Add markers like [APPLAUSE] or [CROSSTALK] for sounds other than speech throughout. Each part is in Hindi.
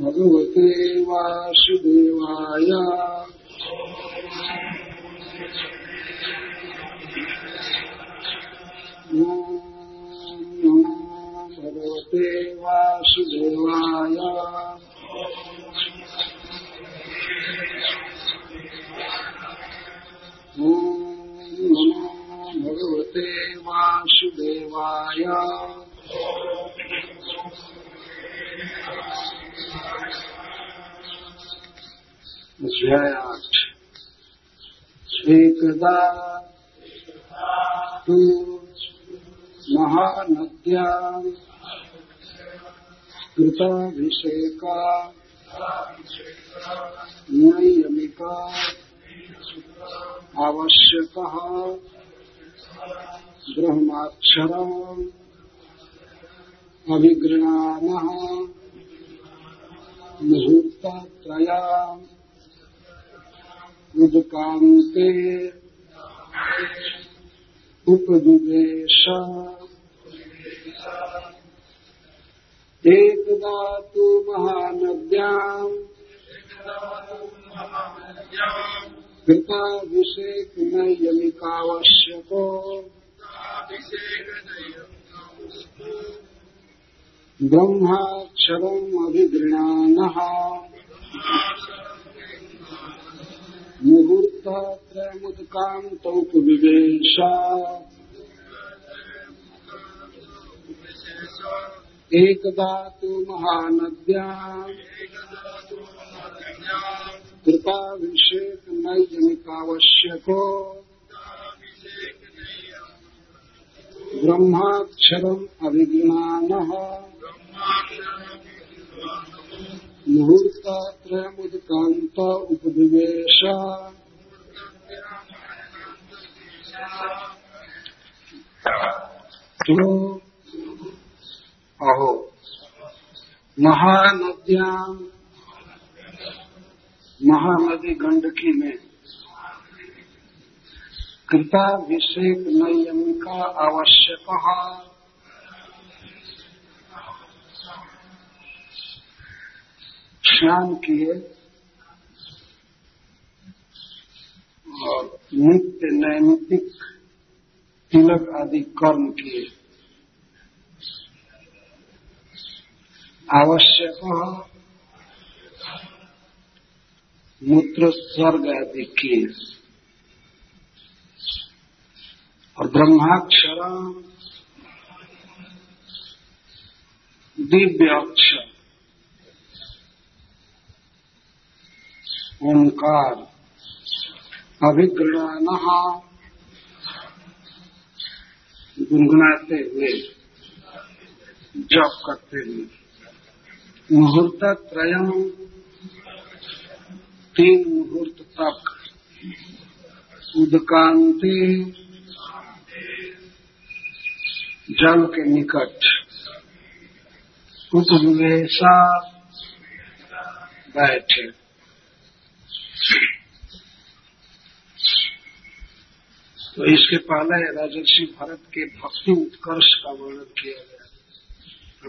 भगवते वासुदेवाय। भगवते वासुदेवाय। भगवते वासुदेवाय। अध्यायाठ एकदा तु महानद्या कृताभिषेका नैयमिका आवश्यकः ब्रह्माक्षरम् अभिगृणामः मुहूर्तत्रया उदकान्ते उपदिवेश एकदा तु महानद्याम्। कृताभिषेक नैयमिकावश्यको ब्रह्माक्षरम् अभिगृणानः मुहूर्तत्रयमुदकान्तौपविवेश। एकदा तु महानद्या। कृताभिषेक नैजनिकावश्यको ब्रह्माक्षरम् अभिज्ञानः। मुहूर्तत्रयमुदकान्त उपदिवेश तो अहो महानद्या महानदी गंडकी में कृताभिषेक नियम का आवश्यक। स्नान किए और नित्य नैमितिक तिलक आदि कर्म किए आवश्यक मूत्र स्वर्ग आदि किए और ब्रह्माक्षर, दिव्य अक्षर। ओंकार अभिग्रहण गुनगुनाते हुए, जप करते हुए। मुहूर्त त्रयम तीन मुहूर्त तक उदकांति, जल के निकट। उपनिवेशा बैठे। तो इसके पहले राजर्षि भरत के भक्ति उत्कर्ष का वर्णन किया गया।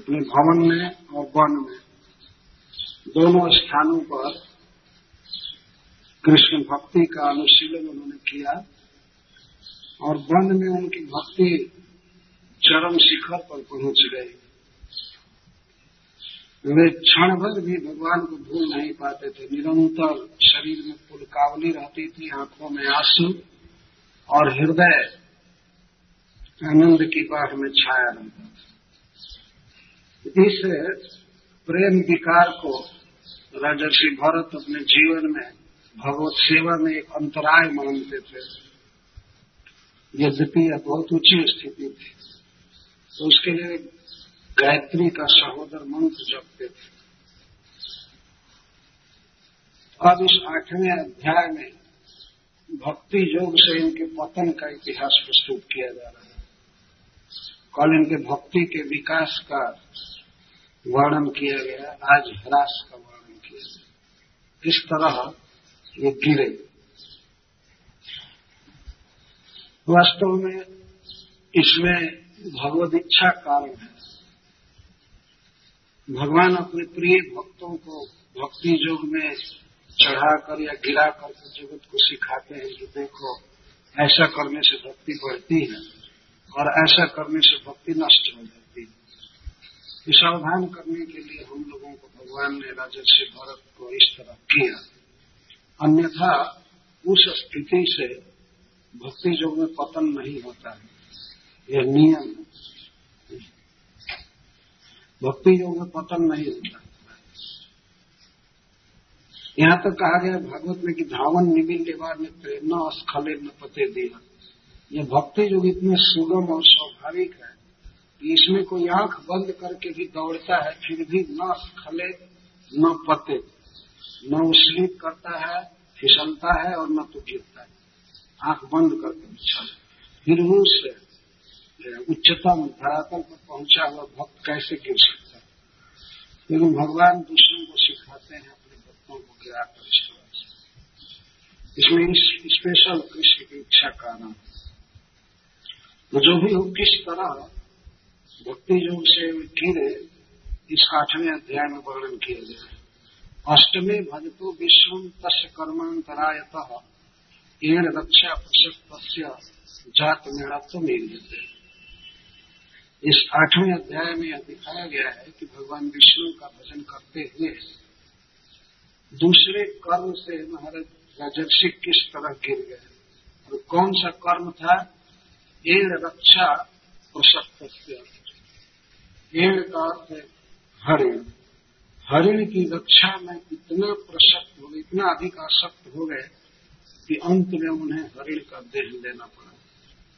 अपने भवन में और वन में। दोनों स्थानों पर कृष्ण भक्ति का अनुशीलन उन्होंने किया और वन में उनकी भक्ति चरम शिखर पर पहुँच गई। वे क्षण भर भी भगवान को भूल नहीं पाते थे। निरंतर शरीर में पुलकावली रहती थी, आँखों में आँसू और हृदय आनंद की बाढ़ में छाया रहता इस प्रेम विकार को राजर्षि भरत अपने जीवन में भगवत सेवा में एक अंतराय मानते थे। यद्यपि यह बहुत ऊँची स्थिति थी। तो उसके लिए गायत्री का सहोदर मंत्र जपते थे। अब इस आठवें अध्याय में भक्ति योग से इनके पतन का इतिहास प्रस्तुत किया जा रहा है। कल इनके भक्ति के विकास का वर्णन किया गया आज ह्रास का वर्णन किया गया किस तरह ये गिरे। वास्तव में इसमें भगवत इच्छा कारण है। भगवान अपने प्रिय भक्तों को भक्ति योग में चढ़ाकर या गिरा कर जगत को सिखाते हैं कि देखो, ऐसा करने से भक्ति बढ़ती है और ऐसा करने से भक्ति नष्ट हो जाती है। सावधान करने के लिए हम लोगों को भगवान ने राजस्व भरत को इस तरह किया। अन्यथा उस स्थिति से भक्ति योग में पतन नहीं होता है। यह नियम है। भक्ति योग में पतन नहीं होता। यहाँ तक कहा गया भागवत में कि धावन निबिल लेवा में प्रेरणा स्खले न पते दिया। यह भक्ति योग इतने सुगम और स्वाभाविक है कि इसमें कोई आँख बंद करके भी दौड़ता है, फिर भी न स्खले, न पते। न उस्लित करता है, फिसलता है और न तो गिरता है। आँख बंद करके बिछा फिर उस उच्चतम धरातल पर पहुँचा हुआ भक्त कैसे गिर सकता है? लेकिन भगवान दूसरों को सिखाते हैं। को इसमें स्पेशल कृष्ण की इच्छा कारण तो जो भी हो किस तरह भक्ति योग से गिरे, इस आठवें अध्याय में वर्णन किया गया है। अष्टमे भजतो तस् कर्मांतरायत एण रक्षा प्रशक्त जात मेड़त्व मिल इस आठवें अध्याय में यह दिखाया गया है कि भगवान विष्णु का भजन करते हुए दूसरे कर्म से महाराज राजर्षि किस तरह गिर गए? और कौन सा कर्म था? एण रक्षा प्रसक्त एण का अर्थ है हरिण। हरिण की रक्षा में इतना प्रसक्त हो गए इतना अधिक आसक्त हो गए कि अंत में उन्हें हरिण का देह लेना पड़ा।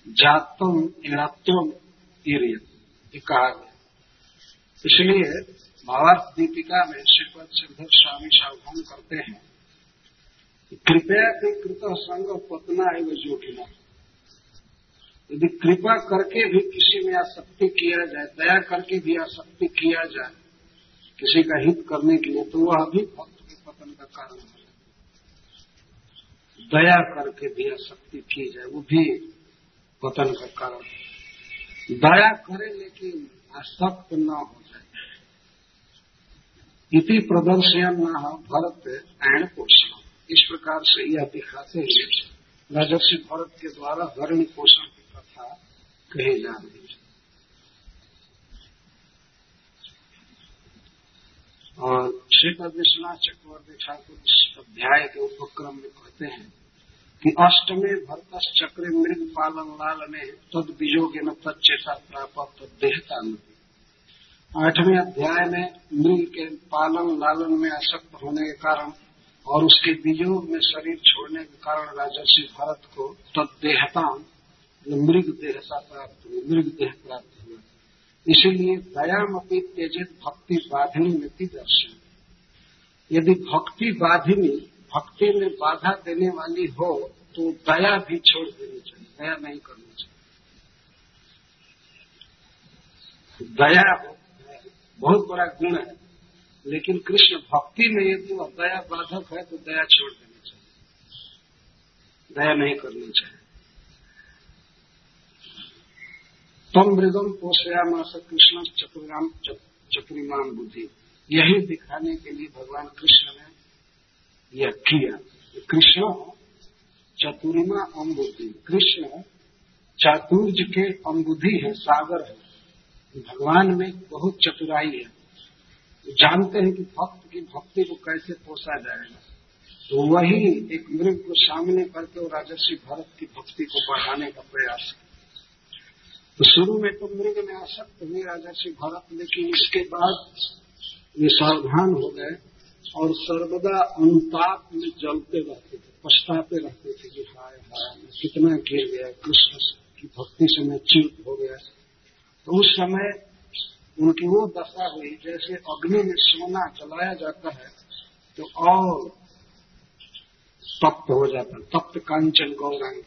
जातम एणात्म ये कहा गया इसलिए भावार्थ दीपिका में श्रीपद सिद्धर स्वामी सावधान करते हैं। कृपया के कृत संग पतना है एवं जोखिना यदि कृपा करके भी किसी में आसक्ति किया जाए, दया करके भी आसक्ति किया जाए, किसी का हित करने के लिए तो वह भी भक्त के पतन का कारण हो। दया करके भी आसक्ति की जाए, वो भी पतन का कारण दया करे लेकिन आसक्त न हो। इति प्रदर्शन भरत एण पोषण इस प्रकार से यह दिखाते हैं राजर्षि भरत के द्वारा हरण पोषण की कथा कही जा रही है। और श्रीपद विश्वनाथ चक्रवर्ती ठाकुर इस अध्याय के उपक्रम में कहते हैं कि अष्टमे भरत चक्र मृग पालन लाल ने तद बीजोगे न तत्चेता प्राप्त तद देहता नदी आठवें अध्याय में मृग के पालन लालन में आसक्त होने के कारण और उसके वियोग में शरीर छोड़ने के कारण राजर्षि भरत को तदेहता मृग देहता प्राप्त हुई मृग देह प्राप्त हुआ। इसीलिए दयामपी तेजित भक्ति बाधिनी में दर्शन। यदि भक्ति बाधिनी भक्ति में बाधा देने वाली हो तो दया भी छोड़ देनी चाहिए, दया नहीं करनी चाहिए। दया हो बहुत बड़ा गुण है। लेकिन कृष्ण भक्ति में यदि वह दया बाधक है तो दया छोड़ देनी चाहिए। दया नहीं करनी चाहिए। तम मृगम पोषयामास कृष्ण चतुराम चतुरीमान बुद्धि। यही दिखाने के लिए भगवान कृष्ण ने यह किया। कृष्ण चतुरिमा अम्बुद्धि। कृष्ण चातुर्ज के अम्बुद्धि है, सागर है। भगवान में बहुत चतुराई है। जानते हैं कि भक्त की भक्ति को कैसे पोसा जाएगा। तो वही एक मृग को सामने करके वो राजर्षि भरत की भक्ति को बढ़ाने का प्रयास तो शुरू में तो मृग में आसक्त हुए राजर्षि भरत, लेकिन इसके बाद ये सावधान हो गए और सर्वदा अनुताप में जलते रहते थे, पछताते रहते थे कि हाय हाय, कितना गिर गया, कृष्ण की भक्ति से मैं चिंत हो गया। तो उस समय उनकी वो दशा हुई, जैसे अग्नि में सोना चलाया जाता है तो और तप्त हो जाता, तप्त कांचन गौरंग,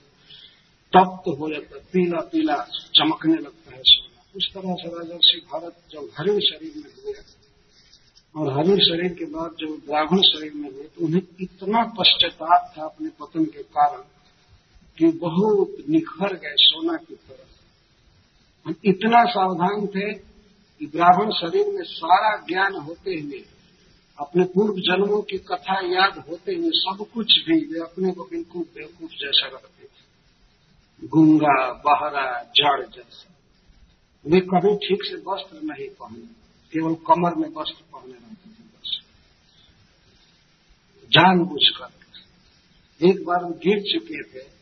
तप्त हो जाता, पीला पीला चमकने लगता है सोना। उस तरह से राजर्षि भारत जब हरिण शरीर में हुए, और हरिण शरीर के बाद जब ब्राह्मण शरीर में हुए तो उन्हें इतना पश्चाताप था अपने पतन के कारण कि बहुत निखर गए सोना की तरह हम इतना सावधान थे कि ब्राह्मण शरीर में सारा ज्ञान होते हुए, अपने पूर्व जन्मों की कथा याद होते हुए सब कुछ भी वे अपने को बिल्कुल बेवकूफ़ जैसा रखते थे। गुंगा, बहरा, जड़ जैसा। वे कभी ठीक से वस्त्र नहीं पहने, केवल कमर में वस्त्र पहने रहते थे बस। जान बुझ कर एक बार गिर चुके थे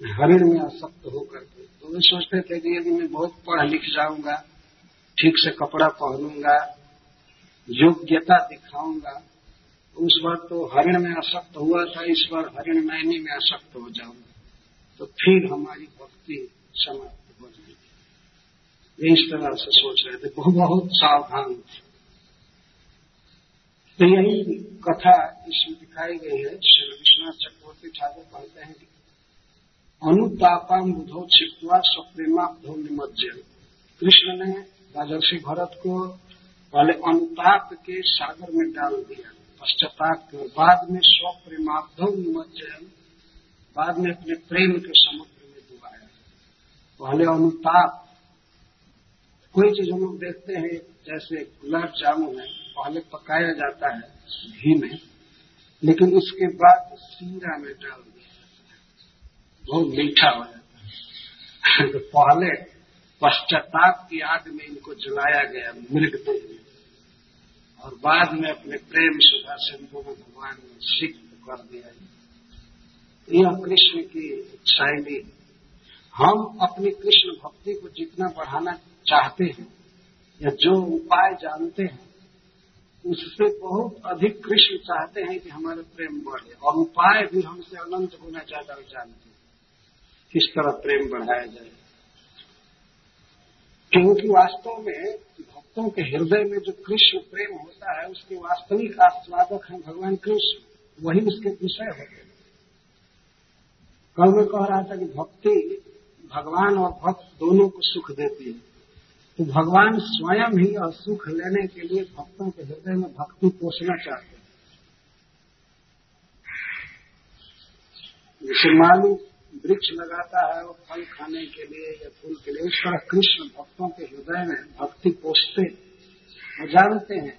हरिण में आसक्त होकर तो वे सोचते थे कि यदि मैं बहुत पढ़ लिख जाऊँगा, ठीक से कपड़ा पहनूँगा, योग्यता दिखाऊँगा तो उस बार तो हरिण में आसक्त हुआ था, इस बार हरिण मैनी में आसक्त हो जाऊँगा। तो फिर हमारी भक्ति समाप्त हो जाएगी। इस तरह से सोच रहे थे। बहुत बहुत सावधान थे। तो यही कथा इसमें दिखाई गई है। श्री विश्वनाथ चक्रवर्ती ठाकुर कहते हैं कि अनुतापाम बुधो छिपवा स्वप्रेमाब्धो निमज्जन कृष्ण ने राजर्षि भरत को पहले अनुताप के सागर में डाल दिया। पश्चाताप के बाद में स्वप्रेमाब्धो निमज्जन बाद में अपने प्रेम के समुद्र में डुबाया पहले अनुताप, कोई चीज़ हम लोग देखते हैं, जैसे गुलाब जामुन है, पहले पकाया जाता है घी में, लेकिन उसके बाद सीरा में डाल बहुत मीठा हो जाता है। तो पहले पश्चाताप की आग में इनको जलाया गया मृग देह में और बाद में अपने प्रेम सुधा सिंधु में भगवान ने सिद्ध कर दिया। यह कृष्ण की शैली हम अपनी कृष्ण भक्ति को जितना बढ़ाना चाहते हैं, या जो उपाय जानते हैं, उससे बहुत अधिक कृष्ण चाहते हैं कि हमारे प्रेम बढ़े। और उपाय भी हमसे अनंत गुना ज़्यादा जानते हैं। किस तरह प्रेम बढ़ाया जाए। क्योंकि वास्तव में भक्तों के हृदय में जो कृष्ण प्रेम होता है, उसके वास्तविक आस्वादक हैं भगवान कृष्ण। वही उसके विषय होते हैं। कल मैं कह रहा था कि भक्ति भगवान और भक्त दोनों को सुख देती है। तो भगवान स्वयं ही और सुख लेने के लिए भक्तों के हृदय में भक्ति पोषना चाहते हैं। जैसे माली वृक्ष लगाता है वो फल खाने के लिए या फूल के लिए। उस तरह कृष्ण भक्तों के हृदय में भक्ति पोषते और जानते हैं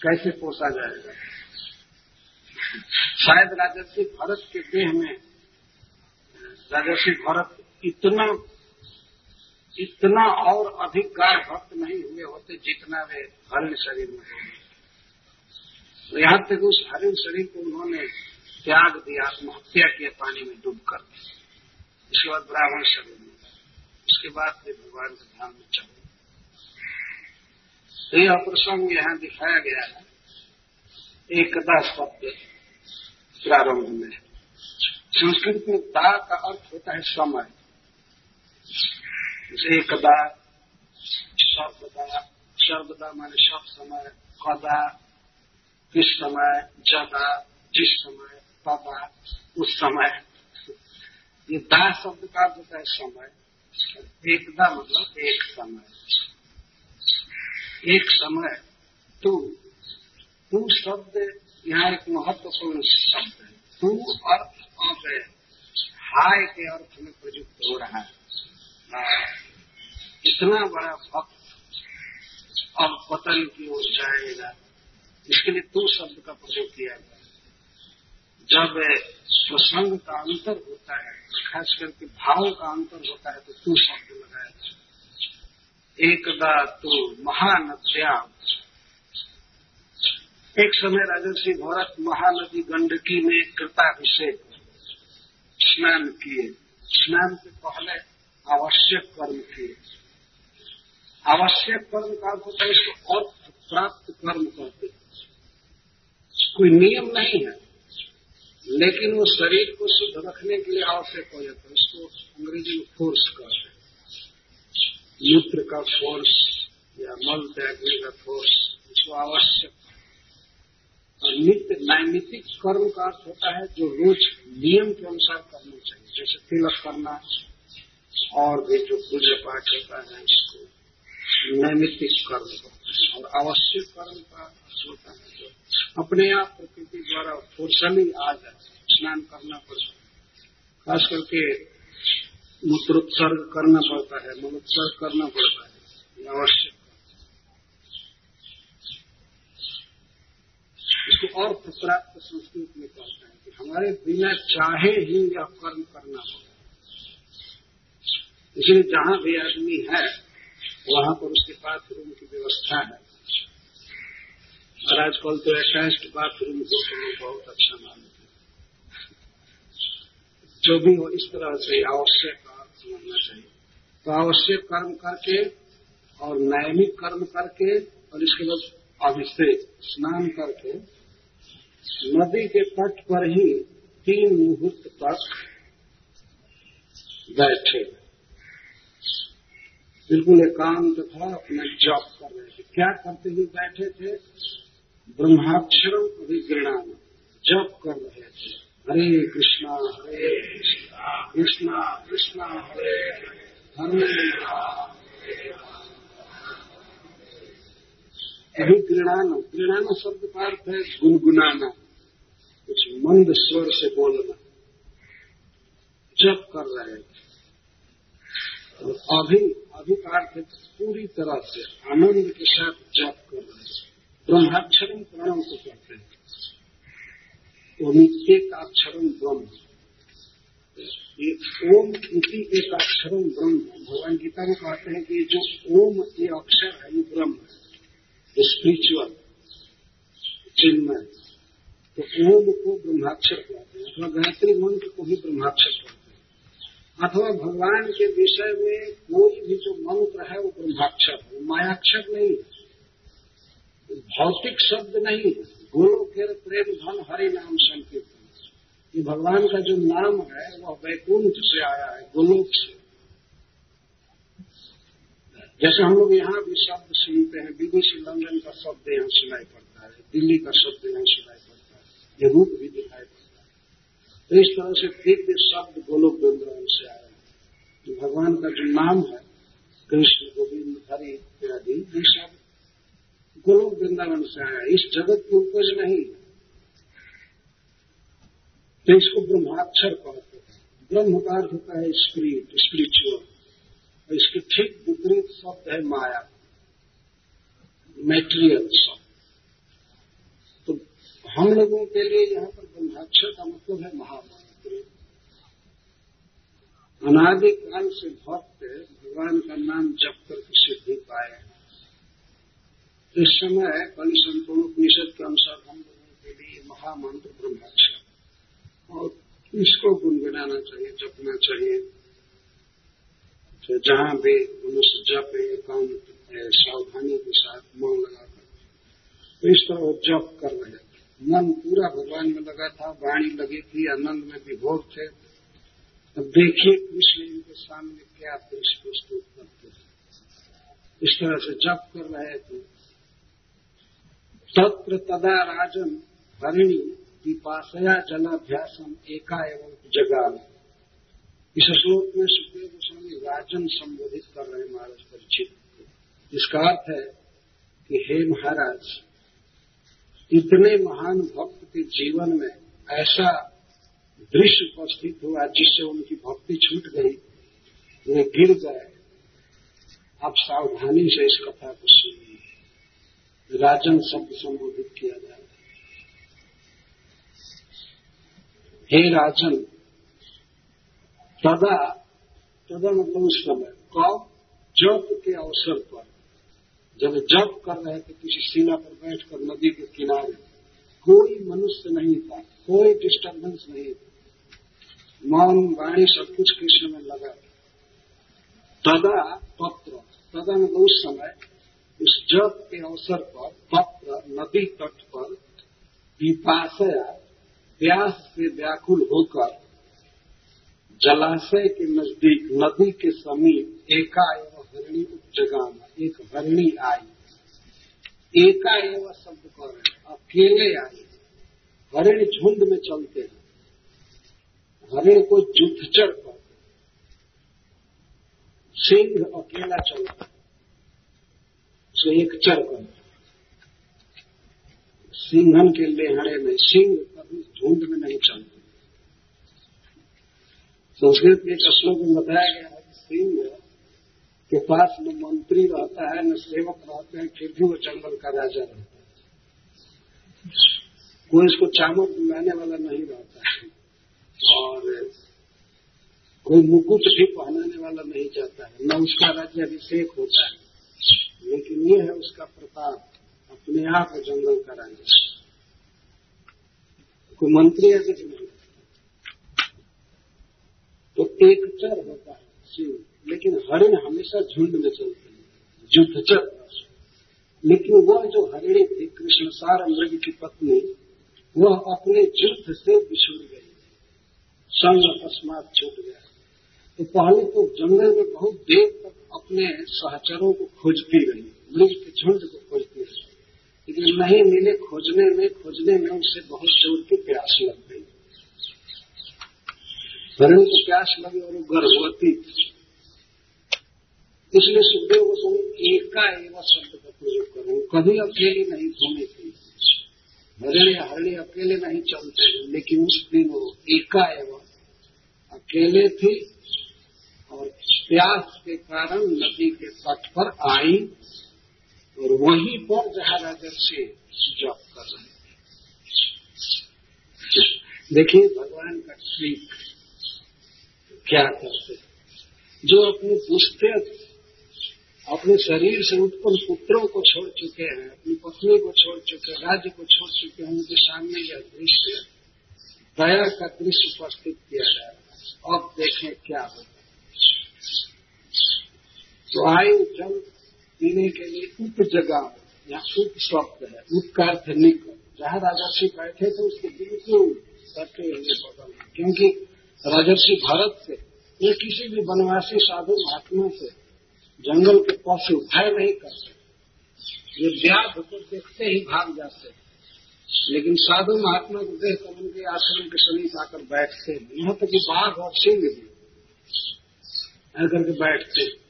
कैसे पोसा जाएगा। शायद राजर्षि भरत के देह में, राजर्षि भरत इतना इतना और अधिक गाय भक्त नहीं हुए होते जितना वे हरिण शरीर में हो तो यहाँ तक उस हरिण शरीर को उन्होंने त्याग दिया, आत्महत्या किया, पानी में डूब कर। उसके बाद ब्राह्मण शरीर में उसके बाद फिर भगवान के ध्यान में चले। तो यह प्रसंग यहाँ दिखाया गया है। एकदा शब्द प्रारंभ में संस्कृत में दा का अर्थ होता है समय। जैसे एकदा सर्वदा सर्वदा माने सब समय कदा किस समय जदा जिस समय पापा उस समय। ये दा शब्द का होता है समय एकदा मतलब एक समय। एक समय तू तू शब्द यहाँ एक महत्वपूर्ण शब्द है। तू अर्थ अब हाय के अर्थ में प्रयुक्त हो रहा है। इतना बड़ा भक्त अब पतन की ओर जाएगा। इसके लिए तू शब्द का प्रयोग किया गया जब प्रसंग का अंतर होता है, खास करके भाव का अंतर होता है तो तू शब्द लगाया एकदा तो महानद्याम एक समय राजर्षि भरत महानदी गंडकी में कृपा कृताभिषेक स्नान किए। स्नान से पहले आवश्यक कर्म किए। आवश्यक कर्म का होता है इसको अर्थ प्राप्त कर्म करते। कोई नियम नहीं है। लेकिन वो शरीर को शुद्ध रखने के लिए आवश्यक हो जाता है। उसको अंग्रेज़ी में फोर्स कहते हैं। मूत्र का फोर्स या मल त्यागने का फोर्स उसको आवश्यक और नित्य नैमितिक कर्म का अर्थ होता है जो रोज नियम के अनुसार करना चाहिए। जैसे तिलक करना, और भी जो पूजा पाठ होता है, इसको नैमितिक कर्म और आवश्यक कर्म का अर्थ होता है अपने आप प्रकृति द्वारा फोर्सली जाए स्नान करना पड़ता है। खास करके मूत्रोत्सर्ग करना पड़ता है मलोत्सर्ग करना पड़ता है। आवश्यक इसको और प्राप्त संस्कृत में कहते हैं कि हमारे बिना चाहे ही यह कर्म करना होगा इसलिए जहाँ भी आदमी है, वहाँ पर उसके बाथरूम की व्यवस्था है। और आजकल तो अटैच्ड बाथरूम लोग बहुत अच्छा मानते हैं। जो भी हो, इस तरह से आवश्यक समझना चाहिए। तो आवश्यक कर्म करके और नैमिक कर्म करके और इसके बाद अभिषेक, स्नान करके नदी के तट पर ही तीन मुहूर्त तक बैठे। बिल्कुल एकांत था, अपना जॉब कर रहे थे। क्या करते हुए बैठे थे? ब्रह्माक्षरम अभिग्रणान जप कर रहे थे हरे कृष्णा हरे कृष्णा कृष्णा हरे हरे अभिग्रणान गृणाना शब्द का अर्थ है गुनगुनाना। कुछ मंद स्वर से बोलना। जप कर रहे थे और अभी अभी थे पूरी तरह से आनंद के साथ जप कर रहे थे ब्रह्माक्षरम प्रणव को कहते हैं तो एक अक्षरम ब्रह्म ओम इसी एक ब्रह्म। भगवान गीता में कहते हैं कि जो ओम ये अक्षर है, ये ब्रह्म। स्पिरिचुअल चिन्मय। तो ओम को ब्रह्माक्षर कहते हैं, अथवा गायत्री मंत्र को भी ब्रह्माक्षर कहते हैं। अथवा भगवान के विषय में कोई भी जो मंत्र है, वो ब्रह्माक्षर है मायाक्षर नहीं है। भौतिक शब्द नहीं गोलो के प्रेम धन हरि नाम संकीर्तन ये भगवान का जो नाम है, वह वैकुंठ से आया है, गोलोक से। जैसे हम लोग यहाँ भी शब्द सुनते हैं, विदेशी लंदन का शब्द यहाँ सुनाई पड़ता है, दिल्ली का शब्द यहाँ सुनाई पड़ता है, ये रूप भी दिखाई पड़ता है। तो इस तरह से दिव्य शब्द गोलोक वृंदावन से आया है। तो भगवान का जो नाम है, कृष्ण गोविंद हरि इत्यादि, ये गोलोक वृंदावन से आया है। इस जगत की उपज नहीं। है तो इसको ब्रह्माक्षर कहते हैं। ब्रह्म का अर्थ होता है स्पिरिट स्पिरिचुअल और इसके ठीक विपरीत शब्द है माया। मेटेरियल शब्द। तो हम लोगों के लिए यहाँ पर ब्रह्माक्षर का मतलब है महामंत्र अनादिकाल से भक्त भगवान का नाम जप करके सिद्धि पाए इस समय कल संपूर्णोपनिषद के अनुसार हम लोगों के लिए महामंत्र ब्रह्माक्षर और इसको गुनगुनाना चाहिए, जपना चाहिए। तो जहाँ भी मनुष्य जप एकांत सावधानी के साथ मन लगाकर तो इस तरह वो जप कर रहे थे मन पूरा भगवान में लगा था, वाणी लगी थी, आनंद में विभोर थे। अब देखिए कृष्ण इनके सामने क्या दृश्य प्रस्तुत करते हैं। इस तरह से जप कर रहे थे तत्र तदा राजन हरिणी पिपाशया जलाभ्यासम एका एवं जगान इस श्लोक में सुखदेव गोस्वामी राजन संबोधित कर रहे महाराज परिचित। इसका अर्थ है कि हे महाराज, इतने महान भक्त के जीवन में ऐसा दृश्य उपस्थित हुआ जिससे उनकी भक्ति छूट गई, वे गिर गए। आप सावधानी से इस कथा को सुनिए। राजन शब्द संबोधित किया जाए हे। राजन, तदा तदा मतलब उस समय, कब? जप के अवसर पर। जब जप कर रहे थे किसी शिला पर बैठकर नदी के किनारे। कोई मनुष्य नहीं था, कोई डिस्टर्बेंस नहीं था। मौन, वाणी सब कुछ कृष्ण में लगा तदा पत्र, तदा में उस समय उस जग के अवसर पर, पत्र, नदी तट पर पिपाशया प्यास से व्याकुल होकर जलाशय के नज़दीक, नदी के समीप एकाएक हरिणी उपजगाम, एक हरिणी आई। एका एवं शब्द कर अकेले आई। हरिण झुंड में चलते हैं। हरिण को जुथचर कर सिंह अकेला चलता है। उसको एक चर कर सिंहन के लेहड़े में सिंह, कभी झुंड में नहीं चलते संस्कृत के श्लोक में बताया गया है कि सिंह के पास न मंत्री रहता है, न सेवक रहते हैं, फिर भी वो जंगल का राजा रहता है। कोई इसको चामक दिलाने वाला नहीं रहता है। और कोई मुकुट भी पहनाने वाला नहीं चाहता है। न उसका राज्य अभिषेक होता है। लेकिन ये है, उसका प्रताप अपने आप जंगल का राजा। कोई मंत्री ऐसे नहीं तो एक चर होता है, शिव। लेकिन हरिण हमेशा झुंड में चलते हैं। युद्धचर लेकिन वह जो हरिणी थी कृष्ण सार मृग की पत्नी, वह अपने युद्ध से बिछुड़ गई। संग अकस्मात छूट गया। तो पहले तो जंगल में बहुत देर तक अपने सहचरों को खोजती रही मृग के झुंड को खोजती रही। लेकिन नहीं मिले खोजने में खोजने में उसे बहुत ज़ोर की प्यास लग गई। हरण को प्यास लगी और वो गर्भवती इसलिए सुखदेव को गोस्वामी एका एवं शब्द का प्रयोग करूँ कभी अकेले नहीं घूमे थी। हरण या हरणी अकेले नहीं चलते लेकिन उस दिन वो एका एवं अकेले थी प्यास के कारण नदी के तट पर आई और वहीं पर जहाँ राजर्षि जप कर रहे थे। देखिए, भगवान का ट्रिक क्या करते जो अपने पुष्टे अपने शरीर से उत्पन्न पुत्रों को छोड़ चुके हैं, अपनी पत्नी को छोड़ चुके हैं, राज्य को छोड़ चुके हैं, उनके सामने यह दृश्य, दया का दृश्य उपस्थित किया जा रहा है। अब देखें क्या होता तो आयु जल पीने के लिए उप जगह या उप शब्द है उप का। निकट जहाँ राजर्षि बैठे थे, उसके बिल्कुल सटे हुए बगल क्योंकि राजर्षि भारत से, ये किसी भी वनवासी साधु महात्मा से जंगल के पशु भय नहीं करते। ये व्याध होकर देखते ही भाग जाते। हैं लेकिन साधु महात्मा को देख कर उनके आश्रम के समीप आकर बैठते। यहाँ तक कि बाघ और सिंह भी, आकर के बैठते।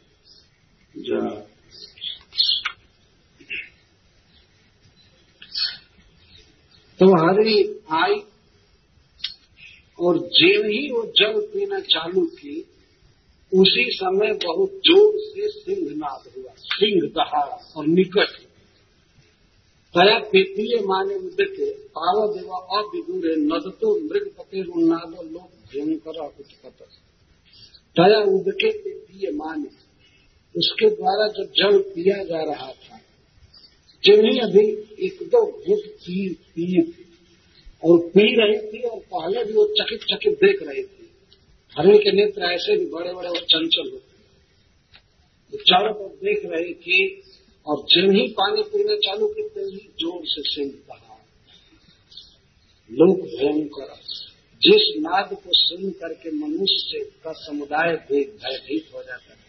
तो हरी आई और जेव ही वो जल पीना चालू की उसी समय बहुत ज़ोर से सिंहनाद हुआ, सिंह दहाड़ा और निकट। तया पेतीय माने मुदके पाव देव अविदूरे मृग पते उन्नादो लोक भयंकर उत्पत तया उदके पेतीय माने उसके द्वारा जो जल पिया जा रहा था, जिन्हें अभी एक दो घुट पी पी थी और पी रही थी और पहले भी वो चकित चकित देख रही थी। हरिण के नेत्र ऐसे भी बड़े बड़े और चंचल होते वो चारों पर देख रही थी और जिन ही पानी पीना चालू करते ही ज़ोर से सिंह कहा लोक भयंकर, जिस नाद को सुन करके मनुष्य का समुदाय भयभीत हो जाता है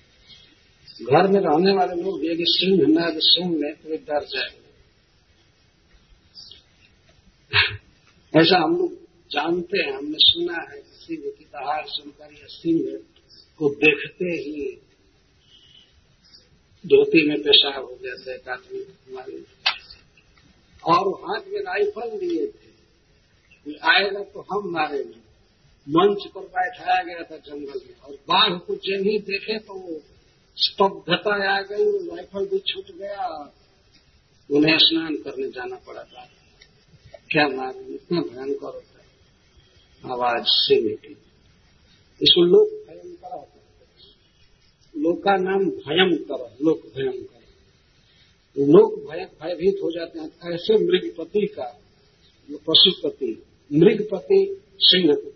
घर में रहने वाले लोग यदि सिंह नाद सुन ले तो वे डर जाएँगे ऐसा हम लोग जानते हैं, हमने सुना है कि सिंह की दहाड़ सुनकर या सिंह को देखते ही धोती में पेशाब हो जाता है आदमी हमारे और हाथ में राइफल लिए थे। आएगा तो हम मारेंगे। मंच पर बैठाया गया था जंगल में और बाघ को जब ही देखे तो वो स्तब्धता आ गई राइफल भी छूट गया उन्हें स्नान करने जाना पड़ा था। क्या मालूम, इतना भयंकर होता है। आवाज़ से बेटी इसको लोक भयंकर होता है। लोक का नाम भयंकर, लोक भयंकर। लोग भय, भयभीत हो जाते हैं। ऐसे मृगपति का, पशुपति, मृगपति सिंह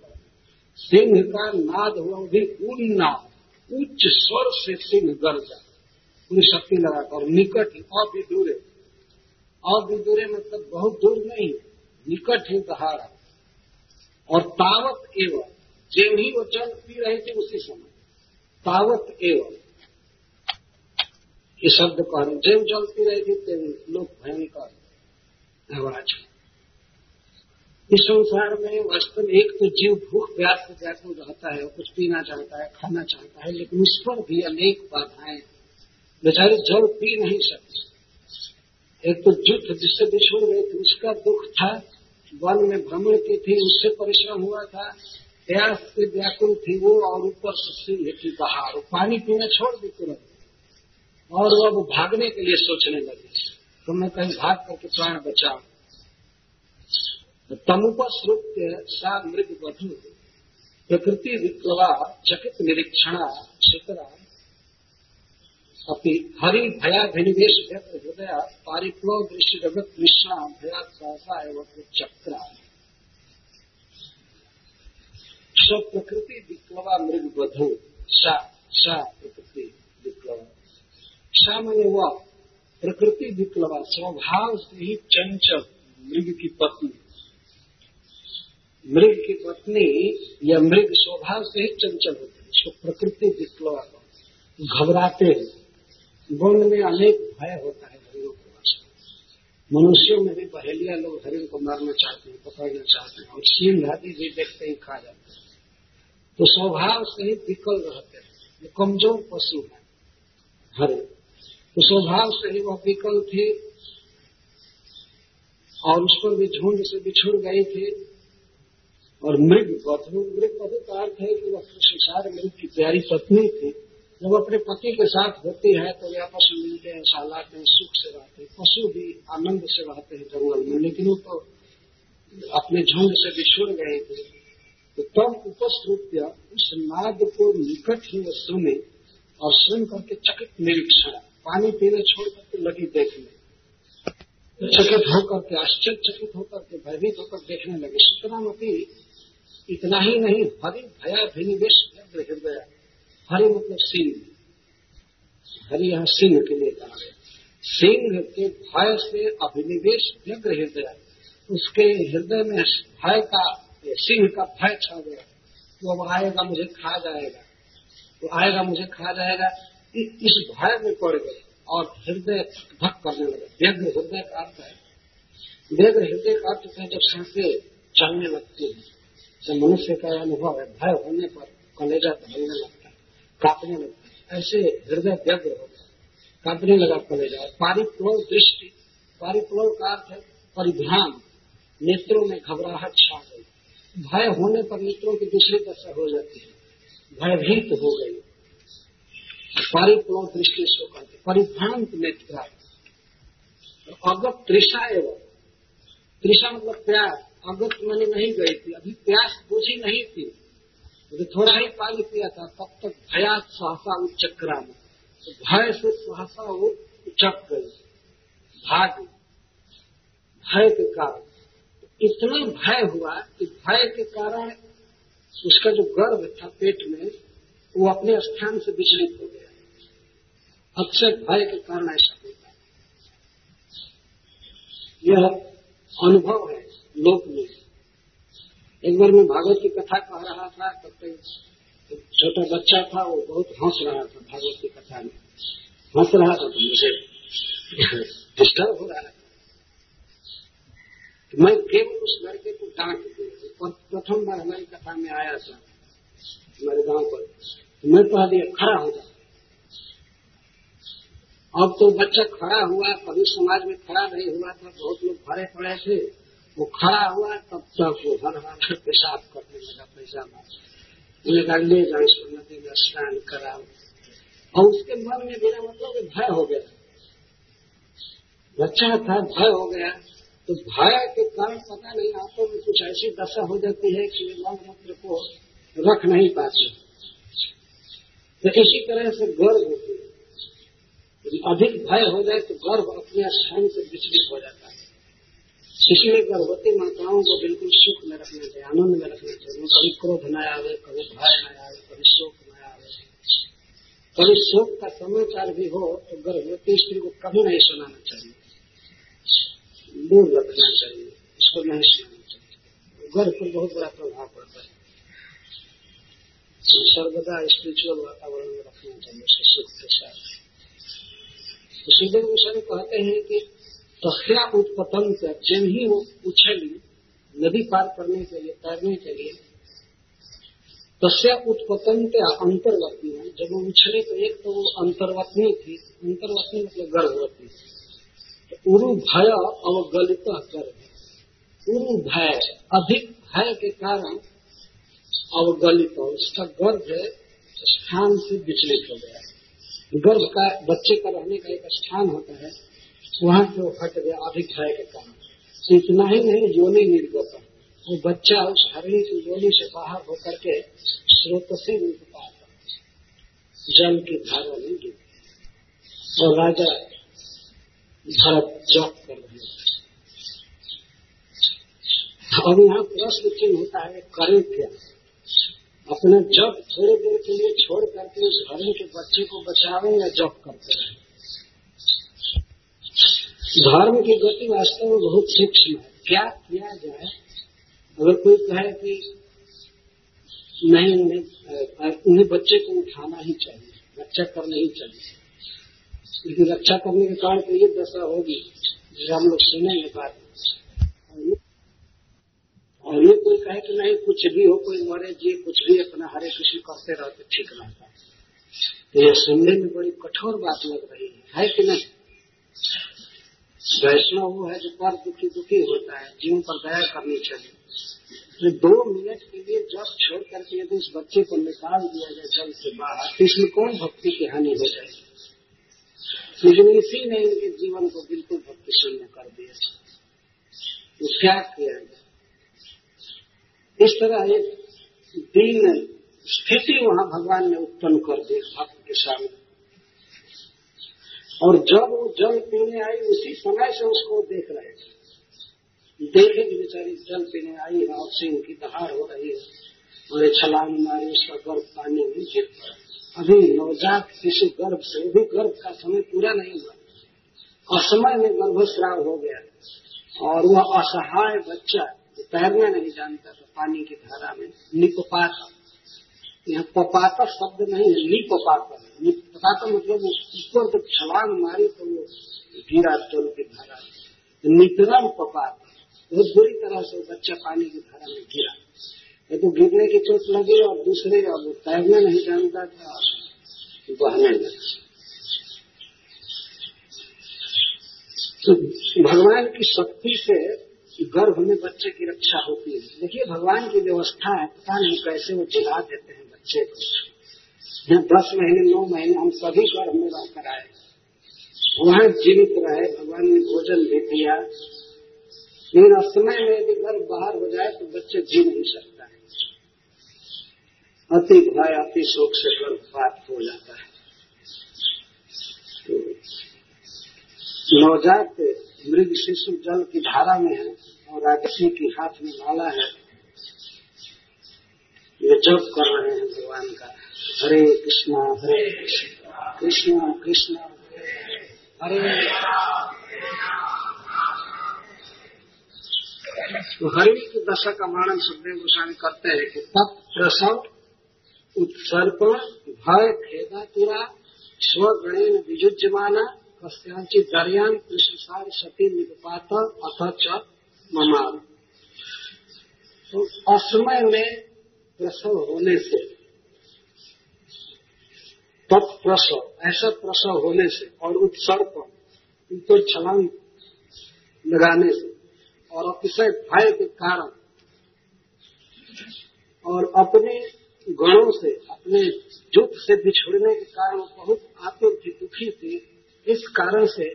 सिंह का नाद हुआ भी उन्नाद उच्च स्वर से सिंह गरजा शक्ति लगाकर और निकट ही अविदूरे अविदूरे मतलब बहुत दूर नहीं, निकट ही दहाड़ा और तावत एवं जेव ही वो जल पी रहे थे उसी समय। तावत एवं ये शब्द कह रहे जेव जल पी रहे थे तेरे लोग भयंकर आवाज़ इस संसार में वास्तव में एक तो जीव भूख प्यास से व्याकुल रहता है, कुछ पीना चाहता है, खाना चाहता है, लेकिन उस पर भी अनेक बाधाएँ बेचारे जल पी नहीं सकते। एक तो युद्ध जिससे बिछुड़ गए थे, उसका दुख था, वन में भ्रमण की थी, उससे परिश्रम हुआ था, प्यास से व्याकुल थी वो और ऊपर से थी बाहर पानी पीना छोड़ दी तुरंत। और वो अब भागने के लिए सोचने लगी। तो मैं कहीं भाग करके प्राण बचाऊ तमुपस्रुत्य सा मृग वधु प्रकृति विप्लवा चकित निरीक्षणा चित्रा अपनी हरि भयाभिनिवेश हृदय पारिप्लव दृश्य जगत कृष्णा भया सहसा एवं चक्रा सब प्रकृति विप्लवा मृग वधु सा सा प्रकृति विप्लवा। सा मैंने वह प्रकृति विप्लवा, स्वभाव से ही चंचल मृग की पत्नी। मृग की पत्नी या मृग स्वभाव से ही चंचल होते हैं उसको प्रकृति विप्लवा घबराते हैं। वन में अनेक भय होता है हरिणों के वास्ते मनुष्यों में भी बहेलिया लोग हरिण को मारना चाहते हैं, पकड़ना चाहते हैं, और सिंह आदि भी देखते ही, खा जाते हैं। तो स्वभाव से ही विकल रहते हैं ये कमज़ोर पशु है हरिण तो स्वभाव से ही वह विकल थी, और उस पर भी झुंड से बिछुड़ गई थी। और मृग वधु मृग का अर्थ है कि वह संसार मृग की प्यारी पत्नी थी। जब अपने पति के साथ होती है तो वे आपस में मिलते हैं, सालाते हैं, सुख से रहते हैं, पशु भी आनंद से रहते हैं जंगल में। लेकिन वो तो अपने झुंड से भी बिछुड़ गए थे। तो तब उपस्कृत्य उस नाद को निकट ही सुने और सुन करके चकित निरीक्षण, पानी पीने छोड़ करके लगी देखने। चकित होकर के, आश्चर्यचकित होकर के, भयभीत होकर देखने लगे। सुतरामती इतना ही नहीं, हरि भया भिनिवेश हृदय, हरि मतलब सिंह। हरि यहाँ सिंह के लिए कहा गया। सिंह के भय से अभिनिवेश व्यग्र हृदय, उसके हृदय में भय का सिंह का भय छा गया। तो अब आएगा, मुझे खा जाएगा। तो आएगा, मुझे खा जाएगा। इस भय में पड़ गए और हृदय धक करने लगे। व्यग्र हृदय का अर्थ है। व्यग्र हृदय का अर्थ है जब साँसें चलने लगती है। जब मनुष्य का अनुभव है, भय होने पर कलेजा ढलने लगता है, कांपने लगता है। ऐसे हृदय व्यग्र होता है कांपने लगा कलेजा। पारिप्लव दृष्टि पारिप्लव का अर्थ है परिभ्राम नेत्रों में घबराहट छा गई। भय होने पर नेत्रों की दूसरी दशा हो जाती है। भयभीत हो गई। पारिप्लव दृष्टि से करते परिभ्रांत नेत्र अगत त्रिषा एवं। त्रिषा मतलब प्यार। अगत मैंने नहीं गई थी, अभी प्यास बुझी नहीं थी। तो थोड़ा ही पानी पिया था, तब तक भया, सहसा उच्चक्रा में तो भय से सहसा वो उचक गई। भाग भय के कारण। इतना भय हुआ कि भय के कारण उसका जो गर्भ था पेट में, वो अपने स्थान से विचलित हो गया। अक्सर भय के कारण ऐसा होता है। यह अनुभव है। लोक में। एक बार मैं भागवत की कथा कह रहा था, तब तक छोटा बच्चा था, वो बहुत हंस रहा था भागवत की कथा में। हंस रहा था तो मुझे डिस्टर्ब हो रहा था। मैं केवल उस लड़के को डांट दिया। प्रथम बार हमारी कथा में आया था, हमारे गाँव पर। तो मैं कह दिया, खड़ा हो जा। अब तो बच्चा खड़ा हुआ, कभी समाज में खड़ा नहीं हुआ था, बहुत लोग भरे पड़े थे। वो खड़ा हुआ तब तक वो हर हर पेशाब करने लगा पैसा मार कहा ले जाओ इसको नदी में स्नान कराओ। और उसके मन में मेरा मतलब भय हो गया। बच्चा था, भय हो गया। तो भय के कारण पता नहीं, आँखों में कुछ ऐसी दशा हो जाती है कि मन मंत्र को रख नहीं पाते। तो इसी तरह से गर्व होती है। अधिक भय हो जाए तो गर्व अपने स्थान से विचलित हो जाता है। इसलिए गर्भवती माताओं को बिल्कुल सुख में रखना चाहिए, आनंद में रखना चाहिए। कभी क्रोध न आवे कभी भय न आवे कभी शोक न आवे कभी शोक का समाचार भी हो तो गर्भवती स्त्री को कभी नहीं सुनाना चाहिए। दूर रखना चाहिए इसको नहीं सुनाना चाहिए। गर्भ पर बहुत बड़ा प्रभाव पड़ता है। सर्वदा स्पिरिचुअल वातावरण में रखना चाहिए, उसके सुख के साथ। तो सुखदेव गोस्वामी कहते हैं कि तस्या उत्पतन से जब ही वो उछली, नदी पार करने के लिए, तैरने के लिए। तस्या उत्पतन के अंतर्वर्ती है जब वो उछली तो एक तो वो अंतर्वतनी थी, अंतर्वतनी मतलब गर्भवती। तो उरु भय अवगलित कर उरु भय अधिक भय के कारण अवगलित गलित हो उसका गर्भ स्थान से विचलित हो गया। गर्भ का, बच्चे का रहने का एक स्थान होता है। वहाँ वो हट गया अभिप्राय के कारण इतना ही नहीं योनि निर्गत वो बच्चा उस हरणी की योनि से बाहर होकर के स्रोत से निकल पाता। जल की धारा में गिर और राजा भरत जप कर रहे और यहाँ प्रश्न चिन्ह होता है, करे क्या? अपना जब थोड़ी देर के लिए छोड़ करके उस हरण के बच्चे को बचावे या जप करते हैं धर्म की गति वास्तव में बहुत सूक्ष्म है। क्या किया जाए? अगर कोई कहे कि नहीं, उन्हें उन्हें बच्चे को उठाना ही चाहिए, रक्षा करना ही चाहिए। लेकिन रक्षा करने के कारण तो ये दशा होगी जो हम लोग सुनेंगे बात। और ये कोई कहे कि नहीं, कुछ भी हो, कोई मरे, जी कुछ भी अपना हरे कृष्ण करते रहो तो ठीक रहता है। तो ये सुनने में बड़ी कठोर बात लग रही है है कि नहीं? वैष्णव वो है जो पर दुखी दुखी होता है, जीवन पर दया करनी चाहिए। तो दो मिनट के लिए जब छोड़ करके यदि उस बच्चे को निकाल दिया जाए जल से बाहर तो इसमें कौन भक्ति की हानि हो जाएगी? लेकिन इसी ने इनके जीवन को बिल्कुल भक्ति शून्य कर दिया तो क्या किया जाए? इस तरह एक दीन स्थिति वहाँ भगवान ने उत्पन्न कर दी भक्त के सामने। और जब वो जल पीने आई उसी समय से उसको देख रहे थे देखे कि बेचारी जल पीने आई है और सिंह की दहाड़ हो रही है। और छलांग मारी उसका गर्भ पानी में गिर अभी नवजात किसी गर्भ से भी गर्भ का समय पूरा नहीं हुआ। असमय में गर्भस्राव हो गया। और वह असहाय बच्चा तैरना नहीं जानता था पानी की धारा में निपपाता यहाँ पपाता शब्द नहीं है निपपाता निपपाता मतलब ऊपर जब छलांग मारी तो वो गिरा जल की धारा में। नितरम पपाता बहुत बुरी तरह से बच्चा पानी की धारा में गिरा। ये तो गिरने की चोट लगी और दूसरे, अब तैरना नहीं जानता था बहने लगा। तो भगवान की शक्ति से गर्भ में बच्चे की रक्षा होती है। देखिए, भगवान की व्यवस्था है, पता नहीं कैसे वो जिला देते हैं बच्चे को। यहाँ दस महीने, नौ महीने हम सभी गर्भ में रह कर आए, वहाँ जीवित रहे, भगवान ने भोजन भी दिया लेकिन असमय में यदि गर्भ बाहर हो जाए तो बच्चे जी नहीं सकता है। अति भय, अति शोक से गर्भपात हो जाता है। तो नवजात मृग शिशु जल की धारा में है और राजसी के हाथ में माला है। ये जप कर रहे हैं भगवान का। हरे कृष्णा हरे कृष्णा कृष्णा, हरे तो हरि की दशा का वर्णन सुखदेव गोस्वामी करते हैं कि तप, प्रसव उत्सर्पण भय खेदातुरा स्वगणेन विजुज्यमाना कस्यांचित दरियान कृष्णसार सती निपात अथ च ममार तो असमय में प्रसव होने से तत्प्रसव ऐसा प्रसव होने से और उत्सर्प ऊपर छलांग लगाने से और अतिशय भय के कारण और अपने गणों से, अपने युद्ध से बिछुड़ने के कारण बहुत आतुर थी, दुखी थी। इस कारण से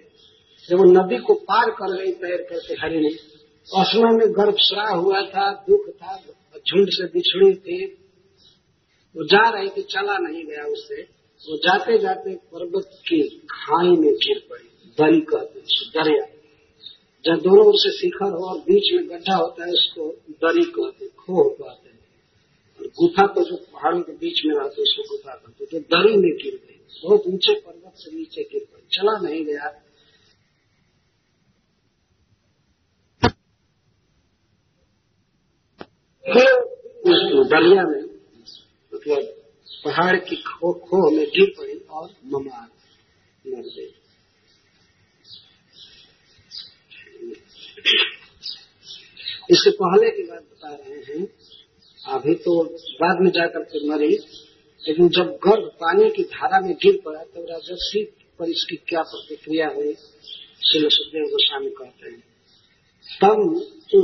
जब नदी को पार कर गई तैर करके हरिणी असमय में गर्भस्राव हुआ था, दुख था, झुंड से बिछड़ी थी। वो जा रही थी, चला नहीं गया उससे। वो जाते जाते पर्वत की खाई में गिर पड़ी दरी कहते दरिया। जब दोनों से शिखर हो और बीच में गड्ढा होता है, उसको दरी कहते खो हैं। और गुफा को जो पहाड़ों के बीच में रहते उसको गुफा कहते तो दरी में गिर गई बहुत ऊँचे पर्वत से नीचे गिर पड़ी। चला नहीं गया। फिर दरिया में मतलब पहाड़ की खो खो में गिर पड़ी और ममार मर गई इससे पहले की बात बता रहे हैं, अभी तो बाद में जाकर के मरी, लेकिन जब गर्भ पानी की धारा में गिर पड़ा तो राजर्षि पर इसकी क्या प्रतिक्रिया हुई, श्री सुखदेव गोस्वामी कहते हैं, तम तु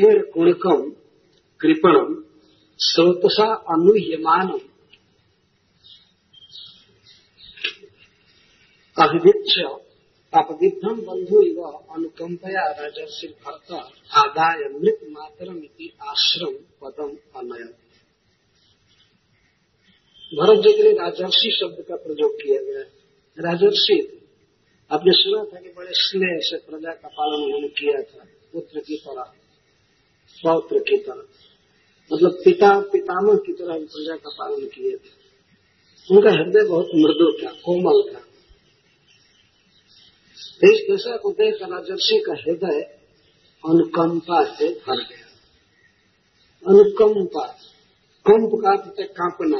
एड़ कुणकम कृपणम स्रोतसा अनुह्यमान अभिवीक्ष अपविद्धम बंधु इव अनुकंपया राजर्षि भरत आदाय मृत मातरम आश्रम पदम अनय भरत जी के लिए राजर्षि शब्द का प्रयोग किया गया। राजर्षि, आपने सुना था कि बड़े स्नेह से प्रजा का पालन उन्होंने किया था, पुत्र की तरह, पौत्र की तरह। मतलब पिता, पितामह की तरह प्रजा का पालन किए थे। उनका हृदय बहुत मृदु था, कोमल था। इस दशा को देख राजर्षि का हृदय अनुकंपा से भर गया। अनुकंपा। कंप का कांपना।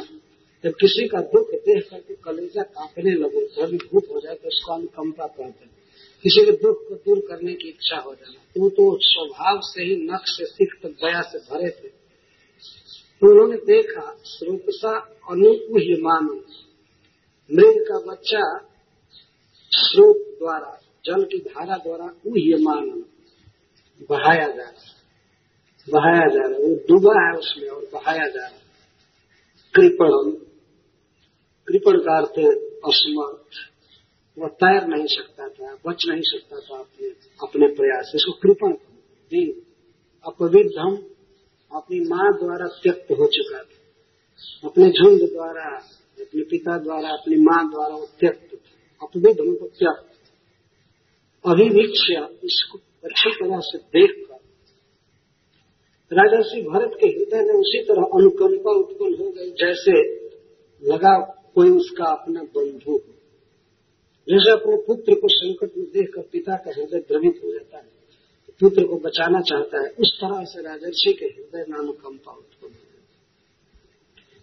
जब किसी का दुख देख करके कलेजा कांपने लगे जब भूत हो जाए तो उसको अनुकंपा कहते हैं। किसी के दुख को दूर करने की इच्छा हो जाना। तो तो स्वभाव से ही नक्श से सिख तक दया से भरे थे। तो उन्होंने देखा स्रोतसा अनुपूह्यमान मृग का बच्चा स्रोत द्वारा जल की धारा द्वारा उह्यमान बहाया जा रहा बहाया जा रहा है। वो डूबा है उसमें और बहाया जा रहा कृपण कृपण का अर्थ असमर्थ। वह तैर नहीं सकता था, बच नहीं सकता था अपने अपने प्रयास। इसको कृपण अपविध हम अपनी माँ द्वारा त्यक्त हो चुका था। अपने झुंड द्वारा, अपने पिता द्वारा, अपनी माँ द्वारा वो त्यक्त था। अपविध हमको त्यक्त अभिवीक्ष्य इसको अच्छी तरह से देखकर। राजर्षि भरत के हृदय में उसी तरह अनुकंपा उत्पन्न हो गई, जैसे लगा कोई उसका अपना बंधु हो। जैसे अपने पुत्र को संकट में देखकर पिता का हृदय द्रवित हो जाता है पुत्र को बचाना चाहता है, उस तरह से राजर्षि के हृदय में अनुकंपा उत्पन्न हो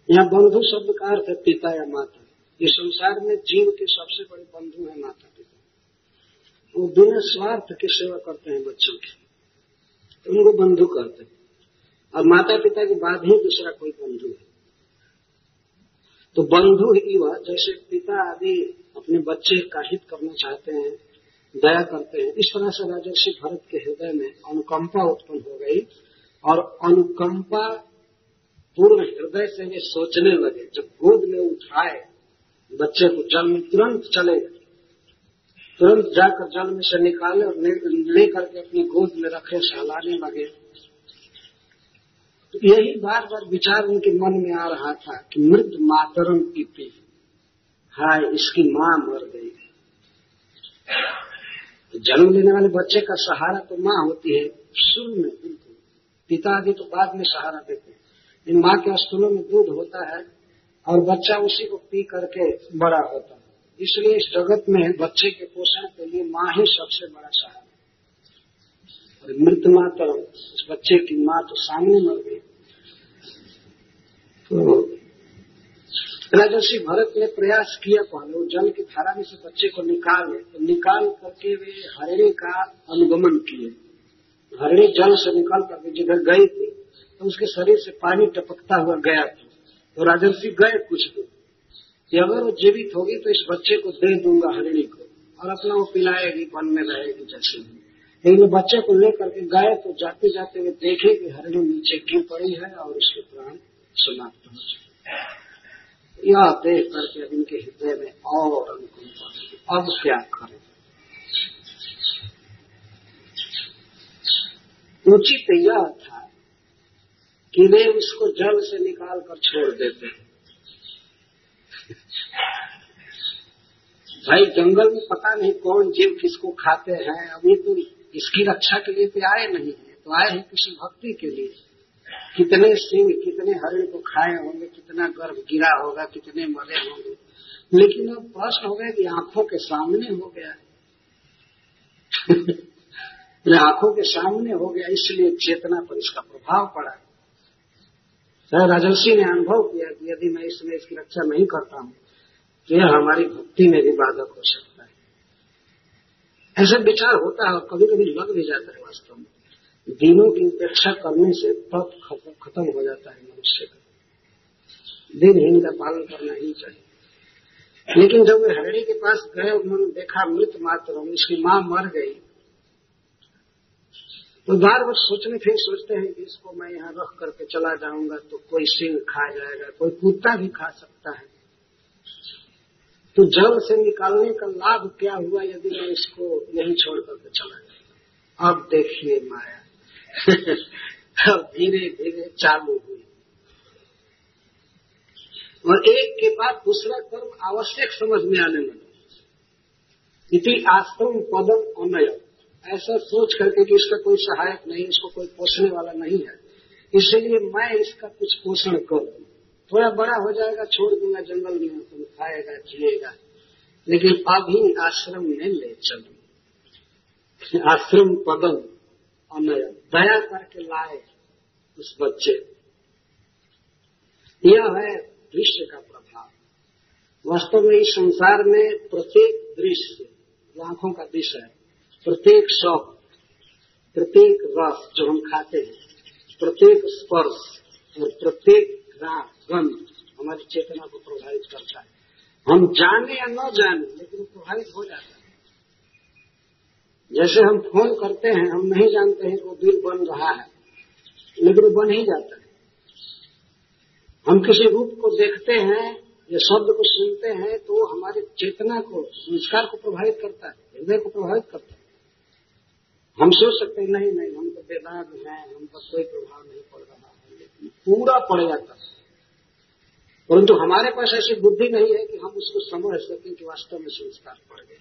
यहाँ बंधु शब्द का अर्थ है पिता या माता। ये संसार में जीव के सबसे बड़े बंधु है माता। वो बिना स्वार्थ की सेवा करते हैं बच्चों की। तो उनको बंधु कहते हैं। और माता पिता के बाद ही दूसरा कोई बंधु है। तो बंधु ही वह जैसे पिता आदि अपने बच्चे का हित करना चाहते हैं, दया करते हैं, इस तरह से राजर्षि भरत के हृदय में अनुकंपा उत्पन्न हो गई और अनुकंपा पूर्ण हृदय से वे सोचने लगे, जब गोद में उठाए, बच्चे को जन्म तुरंत चले गए। तुरंत जाकर जल में से निकाले और ले करके अपनी गोद में रखे सहलाने लगे। तो यही बार बार विचार उनके मन में आ रहा था कि मृत मातरम की पी हाय, इसकी माँ मर गई तो जन्म लेने वाले बच्चे का सहारा तो माँ होती है, शुरू में बिल्कुल पिता आदि तो बाद में सहारा देते हैं। इन माँ के स्तूलों में दूध होता है और बच्चा उसी को पी करके बड़ा होता है। इसलिए इस जगत में बच्चे के पोषण के लिए माँ ही सबसे बड़ा सहारा है। और मृत माँ तो इस बच्चे की माँ तो सामने मर गई। तो राजर्षि भरत ने प्रयास किया पहले, वो जल की धारा में से बच्चे को निकाले तो निकाल करके वे हरणी का अनुगमन किए। हरणी जल से निकाल करके जिधर गई थी तो उसके शरीर से पानी टपकता हुआ गया था। तो राजर्षि गए कुछ दूर। कि अगर वो जीवित होगी तो इस बच्चे को दे दूँगा हरिणी को, और अपना वो पिलाएगी, वन में रहेगी जैसे भी लेकिन बच्चे को लेकर के गए तो जाते जाते हुए देखे कि हरिणी नीचे गिर पड़ी है और उसके प्राण समाप्त हो चुके यह देख करके अब इनके हृदय में और अनुकूलता अब क्या करें? उचित यह था कि वे उसको जल से निकाल कर छोड़ देते भाई, जंगल में पता नहीं कौन जीव किसको खाते हैं। अभी तो इसकी रक्षा के लिए तो आए नहीं है तो आए हैं किसी भक्ति के लिए। कितने सिंह, कितने हरिण को खाए होंगे, कितना गर्भ गिरा होगा, कितने मरे होंगे। लेकिन अब प्रश्न हो गया कि आँखों के सामने हो गया। [LAUGHS] आँखों के सामने हो गया, इसलिए चेतना पर इसका प्रभाव पड़ा। सर, राजर्षि ने अनुभव किया कि यदि मैं इसमें इसकी रक्षा नहीं करता हूँ तो यह हमारी भक्ति में भी बाधक हो सकता है। ऐसा विचार होता है और कभी कभी लग भी जाता है वास्तव में। दिनों की उपेक्षा करने से तप खत्म हो जाता है मनुष्य का। दिन दिनहीन का पालन करना ही चाहिए। लेकिन जब वे हरणी के पास गए उन्होंने देखा मृत मात्र इसकी माँ मर गई तो बार बार सोचने, फिर सोचते हैं कि इसको मैं यहाँ रख करके चला जाऊँगा तो कोई सिंह खा जाएगा, कोई कुत्ता भी खा सकता है। तो जल से निकालने का लाभ क्या हुआ यदि मैं इसको यही छोड़ करके चला जाऊँगा अब देखिए माया। [LAUGHS] अब धीरे धीरे चालू हुई। और एक के बाद दूसरा कर्म आवश्यक समझ में आने लगा। इति आश्रम पदम अनय ऐसा सोच करके कि इसका कोई सहायक नहीं, इसको कोई पोषने वाला नहीं है। इसलिए मैं इसका कुछ पोषण करूँ। थोड़ा बड़ा हो जाएगा, छोड़ दूँगा, जंगल में तुम खाएगा जिएगा। लेकिन अभी आश्रम में ले चलू। आश्रम पदम अनय, दया करके लाए उस बच्चे। यह है दृश्य का प्रभाव। वास्तव में इस संसार में प्रत्येक दृश्य, आँखों का दृश्य है, प्रत्येक शौक, प्रत्येक रस जो हम खाते हैं, प्रत्येक स्पर्श और प्रत्येक राग गंध हमारी चेतना को प्रभावित करता है। हम जाने या न जाने, लेकिन प्रभावित हो जाता है। जैसे हम फ़ोन करते हैं, हम नहीं जानते हैं कि वो बिल बन रहा है, लेकिन बन ही जाता है। हम किसी रूप को देखते हैं, या शब्द को सुनते हैं तो हमारी चेतना को, संस्कार को प्रभावित करता है, हृदय को प्रभावित करता है। हम सोच सकते हैं, नहीं नहीं, हम तो बेदाग हैं, हम पर कोई प्रभाव नहीं पूरा पड़ जाता है। परंतु हमारे पास ऐसी बुद्धि नहीं है कि हम उसको समझ सकें कि वास्तव में संस्कार पड़ गए।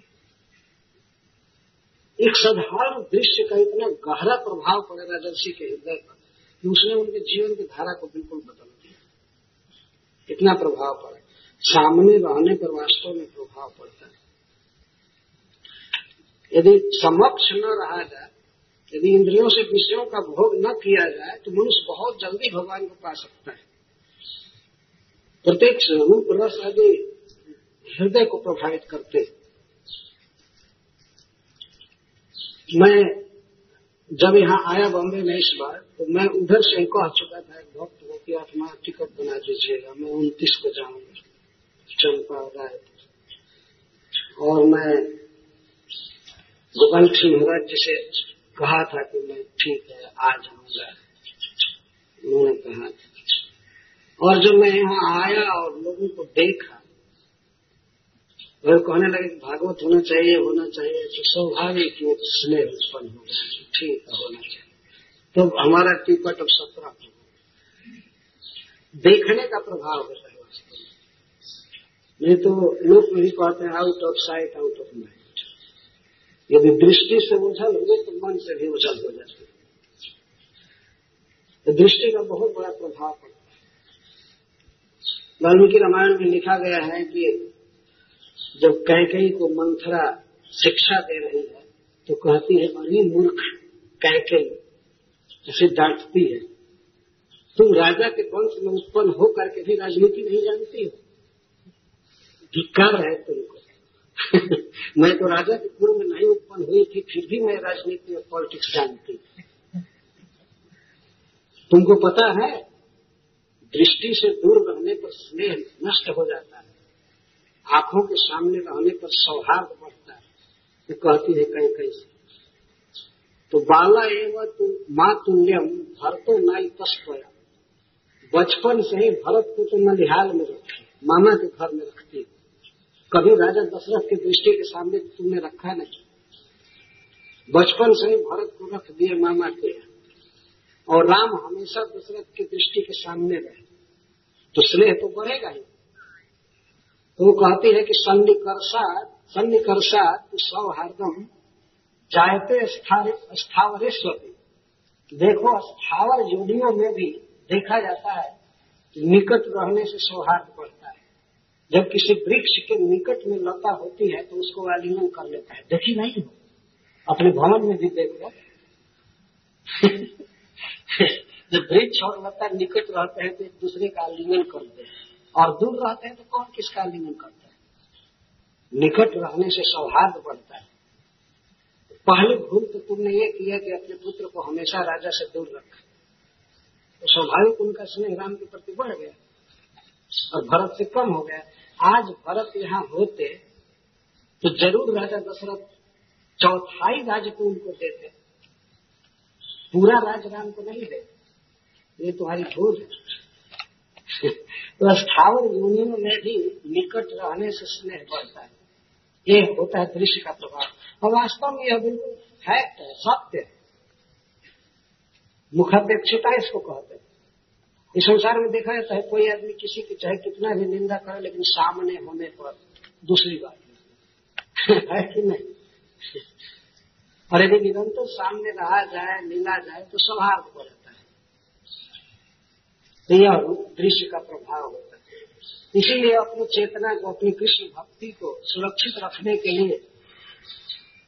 एक साधारण दृश्य का इतना गहरा प्रभाव पड़ेगा राजर्षि के हृदय पर कि उसने उनके जीवन की धारा को बिल्कुल बदल दिया। इतना प्रभाव पड़े सामने रहने पर वास्तव में प्रभाव पड़ता है। यदि समक्ष न रहा जाए यदि इंद्रियों से विषयों का भोग न किया जाए तो मनुष्य बहुत जल्दी भगवान को पा सकता है। प्रत्येक रूप रस आदि हृदय को प्रभावित करते। मैं जब यहाँ आया बॉम्बे में इस बार तो मैं उधर से कह चुका था, भक्त को कि आप टिकट बना दीजिएगा, मैं उनतीस को जाऊँगा। चंपा, राय। और मैं गोपाल सिंह जी से कहा था कि मैं ठीक है आ जाऊँगा उन्होंने कहा था। और जब मैं यहाँ आया और लोगों को देखा, वह कहने लगे, भागवत होना चाहिए होना चाहिए तो स्वाभाविक की स्नेह उत्पन्न हो गया ठीक है, होना चाहिए। तो हमारा टिकट अब सत्रह हो देखने का प्रभाव होता है। वास्तव में नहीं तो लोग भी कहते हैं out of sight out of mind यदि दृष्टि से उछल हुए तो मन से भी उछल हो जाते हैं दृष्टि का बहुत बड़ा प्रभाव पड़ता है। वाल्मीकि रामायण में लिखा गया है कि जब कैकई को मंथरा शिक्षा दे रही है तो कहती है, अरे मूर्ख कैकई, उसे डांटती है। तुम राजा के वंश में उत्पन्न होकर के भी राजनीति नहीं जानती हो। धिक्कार है तुमको। [LAUGHS] मैं तो राजा के कुल में नहीं उत्पन्न हुई थी, फिर भी मैं राजनीति और पॉलिटिक्स जानती तुमको पता है, दृष्टि से दूर रहने पर स्नेह नष्ट हो जाता है। आँखों के सामने रहने पर सौहार्द बढ़ता है। तो कहती है कहीं कहीं से। तो बाला एवं तु माँ तुल्यम भरतो नाई तस्पया बचपन से ही भरत को तो नलिहाल में रखे मामा के घर में रखती है। कभी राजा दशरथ की दृष्टि के सामने तुमने रखा नहीं। बचपन से ही भरत को रख दिए मामा के। और राम हमेशा दशरथ की दृष्टि के सामने रहे। तो स्नेह तो बढ़ेगा ही। तो वो कहती है कि सन्निकर्षात सन्निकर्षात सौहार्दम जायते स्थावरेश्वरी देखो, स्थावर जोड़ियों में भी देखा जाता है निकट रहने से सौहार्द बढ़ता है जब किसी वृक्ष के निकट में लता होती है तो उसको आलिंगन कर लेता है। देखी नहीं हो? अपने भवन में भी देख लो। [LAUGHS] जब वृक्ष और लता निकट रहते हैं तो एक दूसरे का आलिंगन करते हैं। और दूर रहते हैं तो कौन किसका आलिंगन करता है? निकट रहने से सौहार्द बढ़ता है। पहले भूल तो तुमने ये किया कि अपने पुत्र को हमेशा राजा से दूर रखा। तो स्वाभाविक उनका स्नेह राम के प्रति बढ़ गया। और भरत से कम हो गया। आज भरत यहाँ होते तो ज़रूर राजा दशरथ चौथाई राज्य को उनको देते। पूरा राज राम को नहीं दे ये तुम्हारी भूल है। [LAUGHS] तो स्थावर यूनियों में भी निकट रहने से स्नेह बढ़ता है। ये होता है दृश्य का प्रभाव। और वास्तव में यह बिल्कुल फैक्ट है, सत्य है। मुखापेक्षता इसको कहते हैं। इस संसार में देखा जाता है, कोई आदमी किसी की चाहे कितना भी निंदा करे, लेकिन सामने होने पर दूसरी बात है। [LAUGHS] कि नहीं? [LAUGHS] और यदि निरंतर तो सामने रहा जाए मिला जाए तो सौहार्द हो जाता है। तो यह दृश्य का प्रभाव होता है। इसीलिए अपनी चेतना को, अपनी कृष्ण भक्ति को सुरक्षित रखने के लिए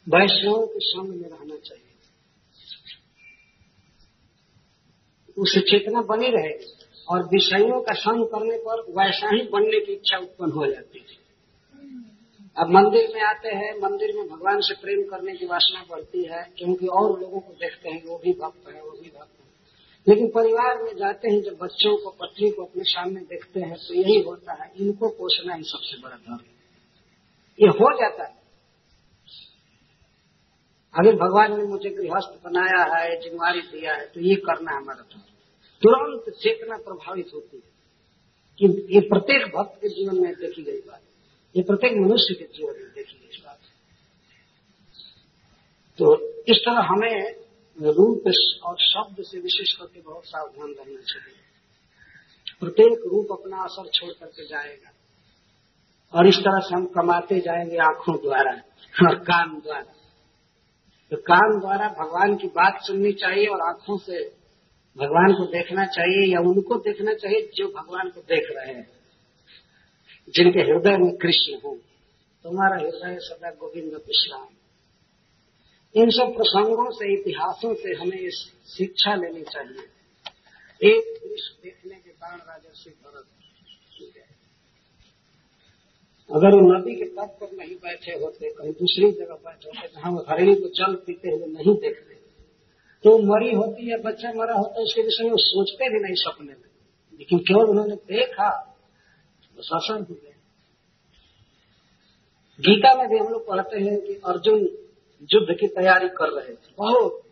वैष्णव के संग में रहना चाहिए। उससे चेतना बनी रहेगी और विषयों का संग करने पर वैसा ही बनने की इच्छा उत्पन्न हो जाती है अब मंदिर में आते हैं, मंदिर में भगवान से प्रेम करने की वासना बढ़ती है, क्योंकि और लोगों को देखते हैं, वो भी भक्त है, वो भी भक्त है। लेकिन परिवार में जाते हैं, जब बच्चों को, पत्नी को अपने सामने देखते हैं तो यही होता है, इनको पोषना ही सबसे बड़ा धर्म। ये हो जाता है। अगर भगवान ने मुझे गृहस्थ बनाया है, जिम्मेवारी दिया है तो ये करना है हमारा धर्म तुरंत चेतना प्रभावित होती है कि ये प्रत्येक भक्त के जीवन में देखी गई बात ये प्रत्येक मनुष्य के जीवन में देखी गई बात तो इस तरह हमें रूप और शब्द से विशेष करके बहुत सावधान रहना चाहिए। प्रत्येक रूप अपना असर छोड़ करके जाएगा। और इस तरह से हम कमाते जाएँगे आँखों द्वारा और कान द्वारा। तो कान द्वारा भगवान की बात सुननी चाहिए और आँखों से भगवान को देखना चाहिए या उनको देखना चाहिए जो भगवान को देख रहे हैं। जिनके हृदय में कृष्ण हो। तुम्हारा हृदय सदा गोविंद विश्राम। इन सब प्रसंगों से, इतिहासों से हमें इस शिक्षा लेनी चाहिए। एक दृश्य देखने के बाद राजा से भरत अगर वो नदी के तट पर नहीं बैठे होते, कहीं दूसरी जगह बैठे होते, जहाँ वो हरिणी को जल पीते हुए नहीं देखते तो मरी होती है, बच्चा मरा होता है इसके विषय में सोचते भी नहीं सपने में। लेकिन केवल उन्होंने देखा तो शासन हो गया। गीता में भी हम लोग पढ़ते हैं कि अर्जुन युद्ध की तैयारी कर रहे थे। बहुत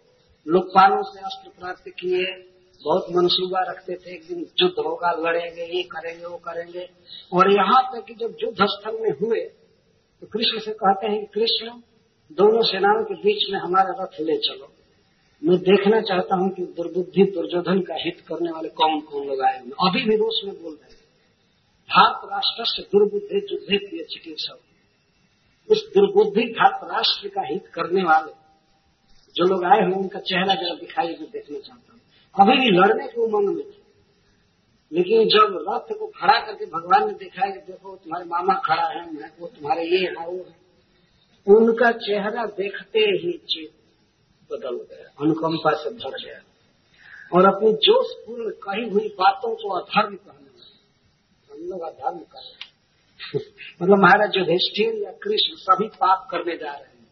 लोकपालों से अस्त्र प्राप्त किए बहुत मनसूबा रखते थे, एक दिन युद्ध होगा, लड़ेंगे, ये करेंगे, वो करेंगे। और यहाँ तक कि जब युद्ध स्थल में हुए तो कृष्ण से कहते हैं कि कृष्ण, दोनों सेनाओं के बीच में हमारा रथ ले चलो। मैं देखना चाहता हूँ कि दुर्बुद्धि, दुर्योधन का हित करने वाले कौन कौन लोग आए हुए अभी भी रूस में बोल रहे हैं, भारत राष्ट्र से दुर्बुद्धि, युद्धे प्रिय चिकित्सक। उस दुर्बुद्धि भारत राष्ट्र का हित करने वाले जो लोग आए हुए उनका चेहरा जरा दिखाई मैं देखना चाहता हूँ। अभी भी लड़ने के उमंग में थे। लेकिन जब रथ को खड़ा करके भगवान ने देखा कि देखो तुम्हारे मामा खड़ा है, मैं, वो तुम्हारे ये है वो है। उनका चेहरा देखते ही चित बदल गया, अनुकंपा से भर गया। और अपनी जोशपूर्ण कही हुई बातों को अधर्म कहने लगे। हम लोग अधर्म कर रहे हैं। [LAUGHS] मतलब महाराज युधिष्ठिर या कृष्ण सभी पाप करने जा रहे हैं,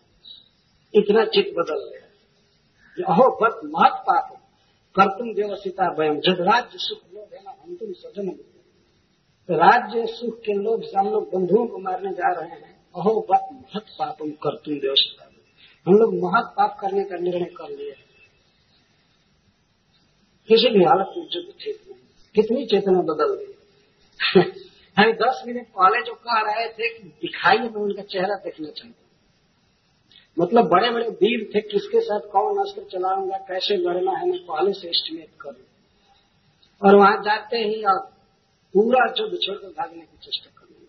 इतना चित्त बदल गया। अहो बत महत पाप कर तुम व्यवस्थिता वयम जब राज्य सुख लोग है ना, हम तुम सजन तो राज्य सुख के लोग हम लोग बंधुओं को मारने जा रहे हैं। अहो, बत महत पापम कर तुम व्यवस्थिता। हम लोग महत पाप करने का निर्णय कर लिए किसी भी हालत में युद्ध ठीक नहीं कितनी चेतना बदल गई। [LAUGHS] हमें दस मिनट पहले जो कह रहे थे कि दिखाई में उनका चेहरा देखना चाहता मतलब बड़े बड़े वीर थे, किसके साथ कौन अस्त्र चलाऊँगा, कैसे लड़ना है, मैं पहले से एस्टिमेट करूँ। और वहाँ जाते ही आप पूरा युद्ध छोड़कर भागने की चेष्टा करेंगे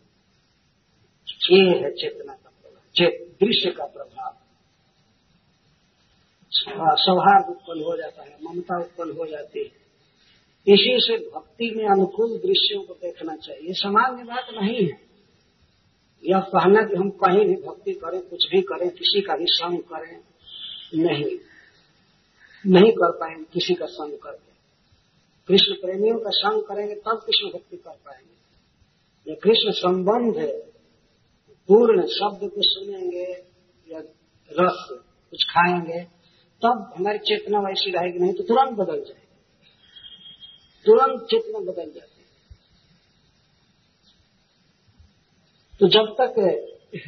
ये है चेतना का प्रभाव दृश्य का प्रभाव। सौहार्द उत्पन्न हो जाता है, ममता उत्पन्न हो जाती है। इसी से भक्ति में अनुकूल दृश्यों को देखना चाहिए। सामान्य बात नहीं है। यह कहना कि हम कहीं भी भक्ति करें, कुछ भी करें, किसी का भी संग करें, नहीं। नहीं कर पाएँगे, किसी का संग करके कृष्ण प्रेमियों का संग करेंगे, तब कृष्ण भक्ति कर पाएँगे। या कृष्ण संबंध है, पूर्ण शब्द को सुनेंगे, या रस कुछ खाएँगे, तब हमारी चेतना वैसी रहेगी, नहीं तो तुरंत बदल जाएगी। तुरंत चेतना बदल जाती तो जब तक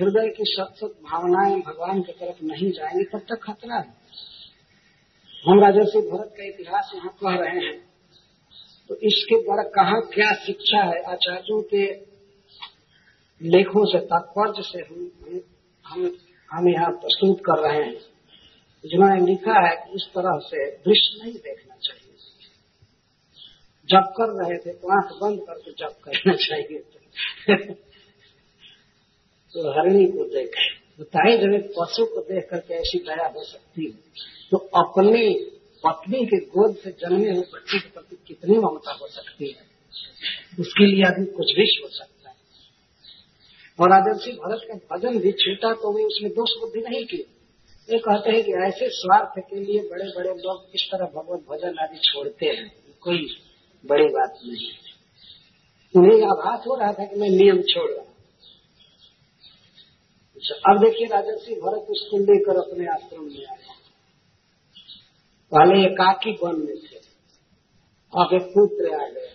हृदय की सत भावनाएँ भगवान की तरफ़ नहीं जाएँगी, तब तक खतरा है। हम राजर्षि भरत का इतिहास यहाँ कह रहे हैं। तो इसके द्वारा कहा क्या शिक्षा है? आचार्यों के लेखों से, तात्पर्य से हम हम हम यहाँ प्रस्तुत कर रहे हैं। जिन्होंने लिखा है कि इस तरह से दृश्य नहीं देखना चाहिए। जब कर रहे थे तो आँख बंद करके जब करना चाहिए। तो हरिणी को देखे। बताए जब एक पशु को देख करके ऐसी दया हो सकती है। तो अपनी पत्नी के गोद से जन्मे हुए बच्चे के प्रति कितनी ममता हो सकती है? उसके लिए आदमी कुछ भी सोच सकता है। और आदर्शी भरत का भजन भी छूटा तो वे उसमें दोष बुद्धि नहीं की। वे कहते हैं कि ऐसे स्वार्थ के लिए बड़े बड़े लोग इस तरह भगवत भजन आदि छोड़ते हैं। कोई बड़ी बात नहीं। उन्हें आभास हो रहा था कि मैं नियम छोड़ रहा अब देखिए राजर्षि भरत उसको लेकर अपने आश्रम में आए। पहले एकाकी वन में थे, अब एक पुत्र आ गए।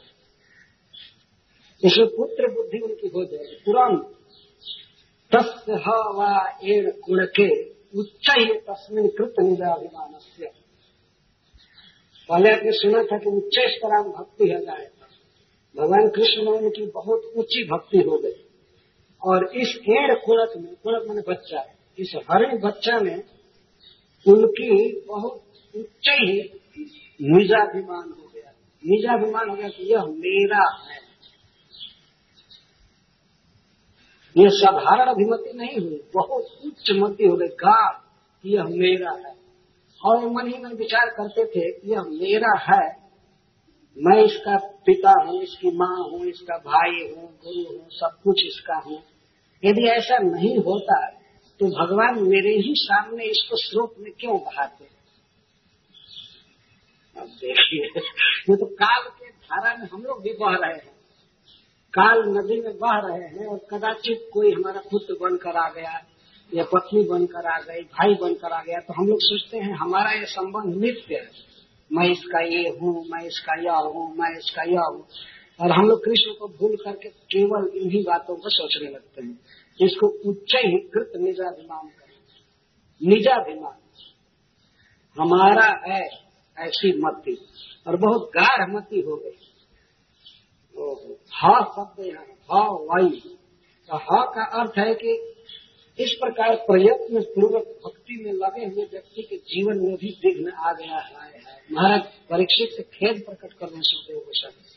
इसमें पुत्र बुद्धि उनकी हो जाएगी। तुरंत तस् वा एण कुण के उच्च ही तस्मिन कृत निजाभिमान से पहले आपने सुना था कि उच्च स्तराम भक्ति है जाए भगवान कृष्ण में उनकी बहुत ऊँची भक्ति हो गई। और इस एड़ कुड़क में कुड़क मैंने बच्चा, इस हरिण बच्चा में उनकी बहुत उच्च ही निजाभिमान हो गया। निजाभिमान हो गया कि यह मेरा है। यह साधारण अभिमति नहीं हुई, बहुत उच्च मति हो गई। कहा यह मेरा है। और मन ही मन विचार करते थे, यह मेरा है। मैं इसका पिता हूँ, इसकी माँ हूँ, इसका भाई हूँ, गुरु हूँ, सब कुछ इसका हूँ। यदि ऐसा नहीं होता तो भगवान मेरे ही सामने इसको स्रोत में क्यों बहाते अब देखिए, ये तो काल के धारा में हम लोग भी बह रहे हैं। काल नदी में बह रहे हैं और कदाचित कोई हमारा पुत्र बनकर आ गया, या पत्नी बनकर आ गई, भाई बनकर आ गया तो हम लोग सोचते हैं, हमारा ये संबंध नित्य है। मैं इसका ये हूँ, मैं इसका यह हूँ, मैं इसका यह हूँ। और हम लोग कृष्ण को भूल करके केवल इन्हीं बातों को सोचने लगते हैं इसको उच्च ही कृत निजाभिमान करें निजाभिमान। हमारा है ऐसी मति, और बहुत गाढ़ मति हो गई। ह शब्द यहाँ, ह तो ह का अर्थ है कि इस प्रकार प्रयत्न पूर्वक भक्ति में लगे हुए व्यक्ति के जीवन में भी विघ्न आ गया है महाराज, परीक्षित खेद प्रकट करने सुखदेव गोस्वामी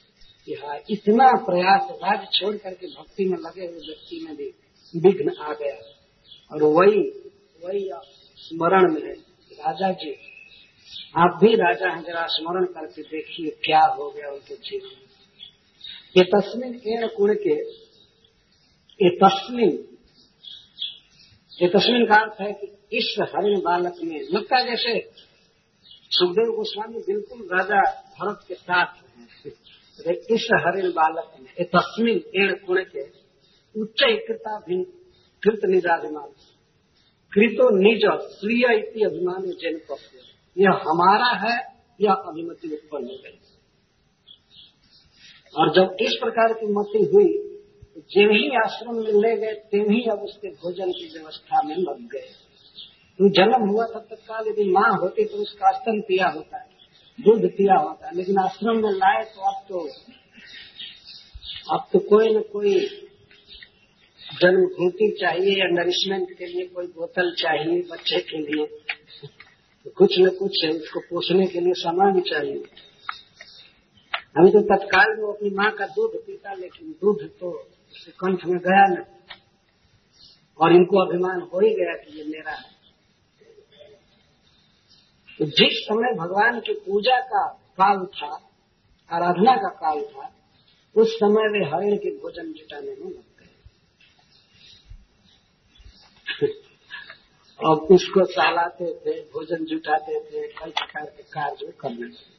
कि हाँ इतना प्रयास राज छोड़ करके भक्ति में लगे हुए व्यक्ति में भी विघ्न आ गया और वही वही स्मरण में है। राजा जी, आप भी राजा हैं, जरा स्मरण करके देखिए क्या हो गया उनके जीवन में। ये तस्मिन एण कुण के, ये तस्मिन ये तस्मिन का अर्थ है कि इस हरिण बालक में लगता जैसे सुखदेव गोस्वामी बिल्कुल राजा भरत के साथ हैं। इस हरिण बालक ने तस्मिन एण कुण के, उच्च कृता कृत निजाभिमान कृतो निज स्वीय अभिमान जैन पक्ष यह हमारा है, यह अभिमति उत्पन्न हो गई। और जब इस प्रकार की मति हुई तो जिन ही आश्रम में ले गए तेम ही अब उसके भोजन की व्यवस्था में लग गए। तो जन्म हुआ था तत्काल, यदि माँ होती तो उसका स्तन पिया होता। है दूध पिया होता लेकिन आश्रम में लाए तो अब तो अब तो कोई न कोई जन्म घूटी चाहिए या नरिशमेंट के लिए कोई बोतल चाहिए बच्चे के लिए। तो कुछ न कुछ है, उसको पोषने के लिए सामान चाहिए। अभी तो तत्काल में अपनी माँ का दूध पीता, लेकिन दूध तो उसके कंठ में गया नहीं। और इनको अभिमान हो ही गया कि ये मेरा है तो जिस समय भगवान की पूजा का काल था, आराधना का काल था, उस समय वे हरिण के भोजन जुटाने में लग गए। [LAUGHS] और उसको सहलाते थे, भोजन जुटाते थे, कई प्रकार के कार्य करने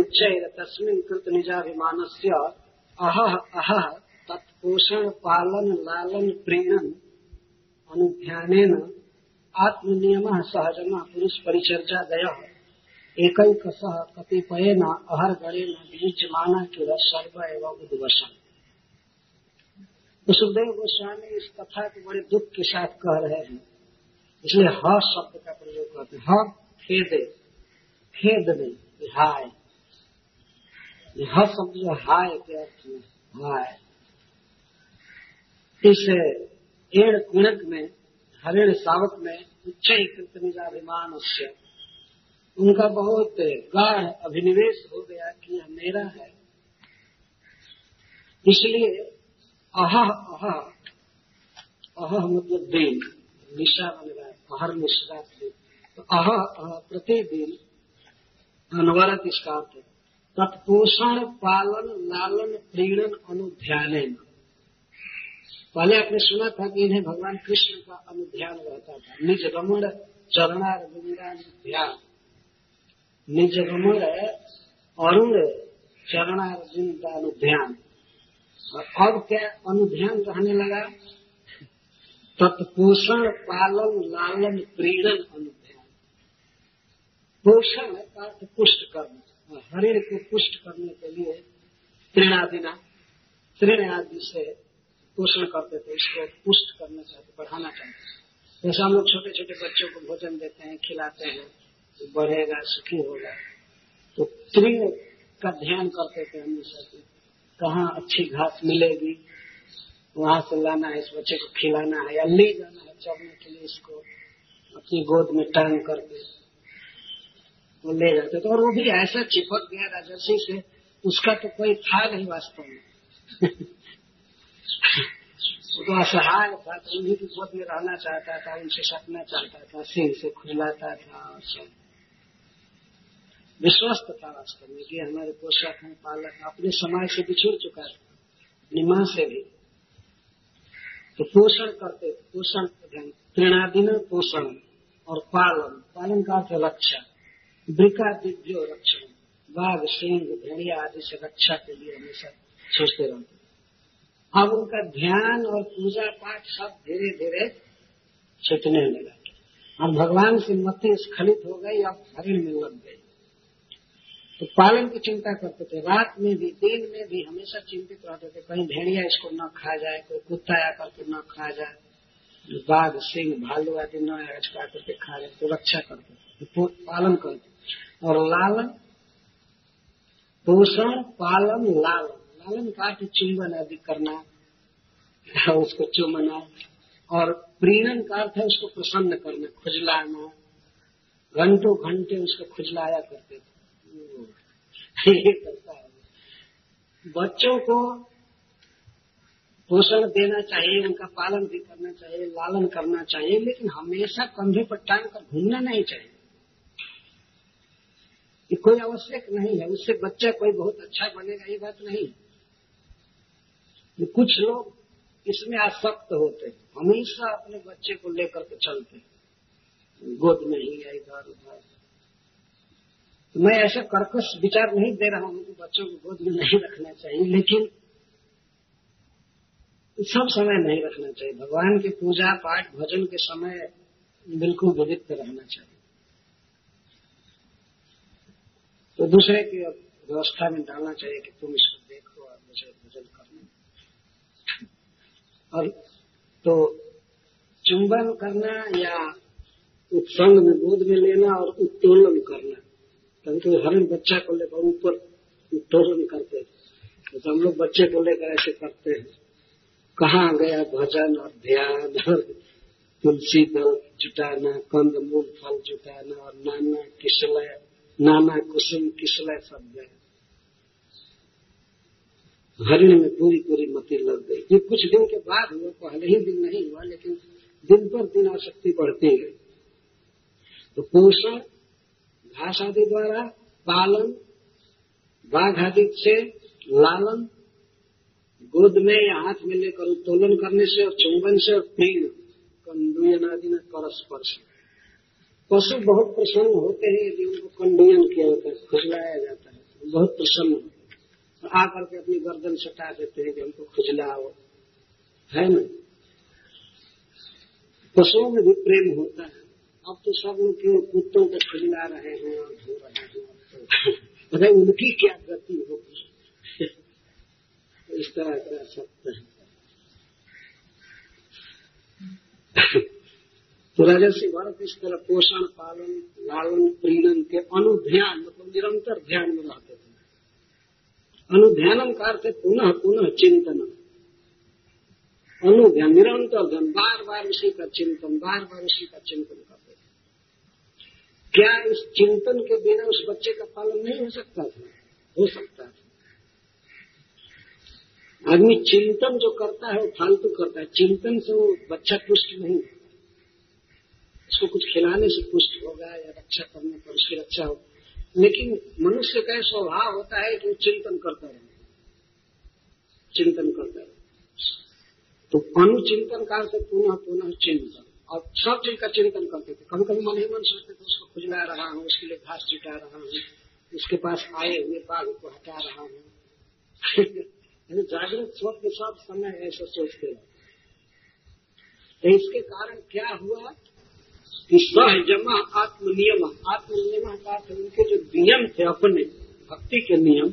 उच्च तस्मिन कृत निजाभिमान से अह अह तत्पोषण पालन लालन प्रेरण अनुध्यान आत्मनियम सहजन पुरुष परिचर्चा गया एक सह कतिपयन अहर गणेन बीजमाना किल सर्व एवं उद्वसन सुखदेव गोस्वामी इस कथा को बड़े दुख के साथ कह रहे हैं। इसलिए ह शब्द का प्रयोग करते हैं। ह खेदे नहीं हाय ह शब्द जो हाय के अर्थ में हाय इस एड़ कुणक में हरिण सावक में उच्च कृतनिजाभिमान से उनका बहुत गाढ़ अभिनिवेश हो गया कि यह मेरा है। इसलिए अह अह अह मतलब दिन, निशा बन रहा है अहर निश्रा तो अह अह प्रतिदिन अनवरत इसका तत्पोषण, पालन, लालन, प्रीणन अनुध्यान पहले आपने सुना था कि इन्हें भगवान कृष्ण का अनुध्यान रहता था। निज रमण चरणार ध्यान। निज रमण अरुण चरणार्जुन का अनुध्यान। और अब क्या अनुध्यान रहने लगा? तत्पोषण, पालन, लालन, प्रीणन अनुध्यान। पोषण का पुष्ट करना और हरिण को पुष्ट करने के लिए तृणादिना तृण आदि से पोषण करते थे, इसको पुष्ट करना चाहते, बढ़ाना चाहते जैसे हम लोग छोटे छोटे बच्चों को भोजन देते हैं, खिलाते हैं तो बढ़ेगा, सुखी होगा। तो तृण का ध्यान करते थे हमेशा की कहाँ अच्छी घास मिलेगी, वहाँ से लाना है, इस बच्चे को खिलाना है, या ले जाना है चढ़ने के लिए इसको, अपनी गोद में टांग करके। वो ले जाते थे, और वो भी ऐसा चिपक गया राजर्षि से, उसका तो कोई था नहीं वास्तव में। [LAUGHS] असहाय था तो उन्हीं की गोद में रहना चाहता था, उनसे सपना चाहता था सिंह से खुजलाता था और सब विश्वस्त था वास्तव में कि हमारे पोषक हैं, पालक अपने समाज से बिछुड़ चुका था, अपनी माँ से भी। तो पोषण करते पोषण तृणादिन पोषण और पालन पालन का अर्थ रक्षा वृका दिव्यो रक्षण बाघ, सिंह, भेड़िया आदि से रक्षा के लिए हमेशा सोचते रहते अब उनका ध्यान और पूजा पाठ सब धीरे धीरे छुटने लगा। और भगवान से मति स्खलित हो गई, अब हरिण में लग गई तो पालन की चिंता करते थे। रात में भी, दिन में भी हमेशा चिंतित रहते थे। कहीं भेड़िया इसको न खा जाए, कोई कुत्ता आकर के न खा जाए। बाघ, सिंह, भालू आदि न अचका करके खा जाए तो रक्षा करते थे। तो पालन करते और लालन, पोषण, पालन, लालन। लालन का अर्थ चुंबन आदि करना उसको चुमना, और प्रीणन का अर्थ है उसको प्रसन्न करना, खुजलाना। घंटों घंटे उसको खुजलाया करते थे। करता है। बच्चों को पोषण देना चाहिए, उनका पालन भी करना चाहिए, लालन करना चाहिए, लेकिन हमेशा कंधे पर टांग कर घूमना नहीं चाहिए। ये कोई आवश्यक नहीं है। उससे बच्चा कोई बहुत अच्छा बनेगा, ये बात नहीं। कुछ लोग इसमें आसक्त होते हैं। हमेशा अपने बच्चे को लेकर के चलते हैं। गोद में ही या इधर उधर। तो मैं ऐसा कर्कश विचार नहीं दे रहा हूँ कि बच्चों को गोद में नहीं रखना चाहिए, लेकिन सब समय नहीं रखना चाहिए। भगवान की पूजा, पाठ, भजन के समय बिल्कुल विदित रहना चाहिए। तो दूसरे की व्यवस्था में डालना चाहिए कि तुम इसको देखो और मुझे भजन करना और तो चुंबन करना या उत्संग में गोद में लेना और उत्तोलन करना। कभी कभी हर बच्चा को लेकर ऊपर उत्तोलन करते तो हम लोग बच्चे को लेकर ऐसे करते हैं। कहाँ गया भजन और ध्यान और तुलसी दल जुटाना, कंद, मूल, फल जुटाना और नाना किसलय नाना कुसुम किसलय सब गए हरिण में पूरी पूरी मति लग गई। ये कुछ दिन के बाद हुआ, पहले ही दिन नहीं हुआ, लेकिन दिन पर दिन आसक्ति बढ़ती गई। तो पोषण, घास आदि द्वारा पालन, बाघ आदि से लालन, गोद में या हाथ में लेकर उत्तोलन करने से, और चुंबन से और पीण कंडुयन आदि में परस्पर्श पशु बहुत प्रसन्न होते हैं, यदि उनको कंडुयन किया जाता है, खुजलाया जाता है बहुत प्रसन्न होते हैं। आकर के अपनी गर्दन सटा देते हैं कि हमको खुजलाओ है ना? पशुओं में भी प्रेम होता है। अब तो सब लोग क्यों कुत्तों को खुजला रहे हैं और धो रहे हैं। [LAUGHS] अरे उनकी क्या गति होगी? इस तरह का सकते हैं। [LAUGHS] तो राजर्षि भारत इस तरह पोषण पालन, लालन, प्रीणन के अनुध्यान मतलब निरंतर ध्यान में रहते अनुध्यानम कार से पुनः पुनः चिंतन। अनुध्यान, निरंतर ध्यान बार बार उसी का चिंतन बार बार उसी का चिंतन करते थे क्या इस चिंतन के बिना उस बच्चे का पालन नहीं हो सकता था? हो सकता था। आदमी चिंतन जो करता है, वो फालतू करता है। चिंतन से वो बच्चा पुष्ट नहीं उसको कुछ खिलाने से पुष्ट होगा या रक्षा करने पर उसकी रक्षा हो। लेकिन मनुष्य का स्वभाव होता है कि वो चिंतन करता रहे चिंतन करता रहे तो अनुचिंतन काल से पुनः पुनः चिंतन। और सब चीज़ का चिंतन करते थे। कभी कभी मन ही मन सोचते थे, उसको खुजला रहा हूँ, उसके लिए घास चिटा रहा हूँ, उसके पास आए हुए बाघ को हटा रहा हूँ। जागृत स्वप्न सब समय ऐसा सोचते हैं तो इसके कारण क्या हुआ? कि सह जमा, आत्मनियम आत्मनियम का उनके जो नियम थे अपने, भक्ति के नियम,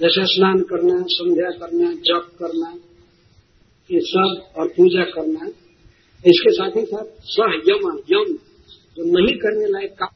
जैसे स्नान करना संध्या करना जप करना ये सब और पूजा करना इसके साथ ही साथ सह यम यम, जो नहीं करने लायक काम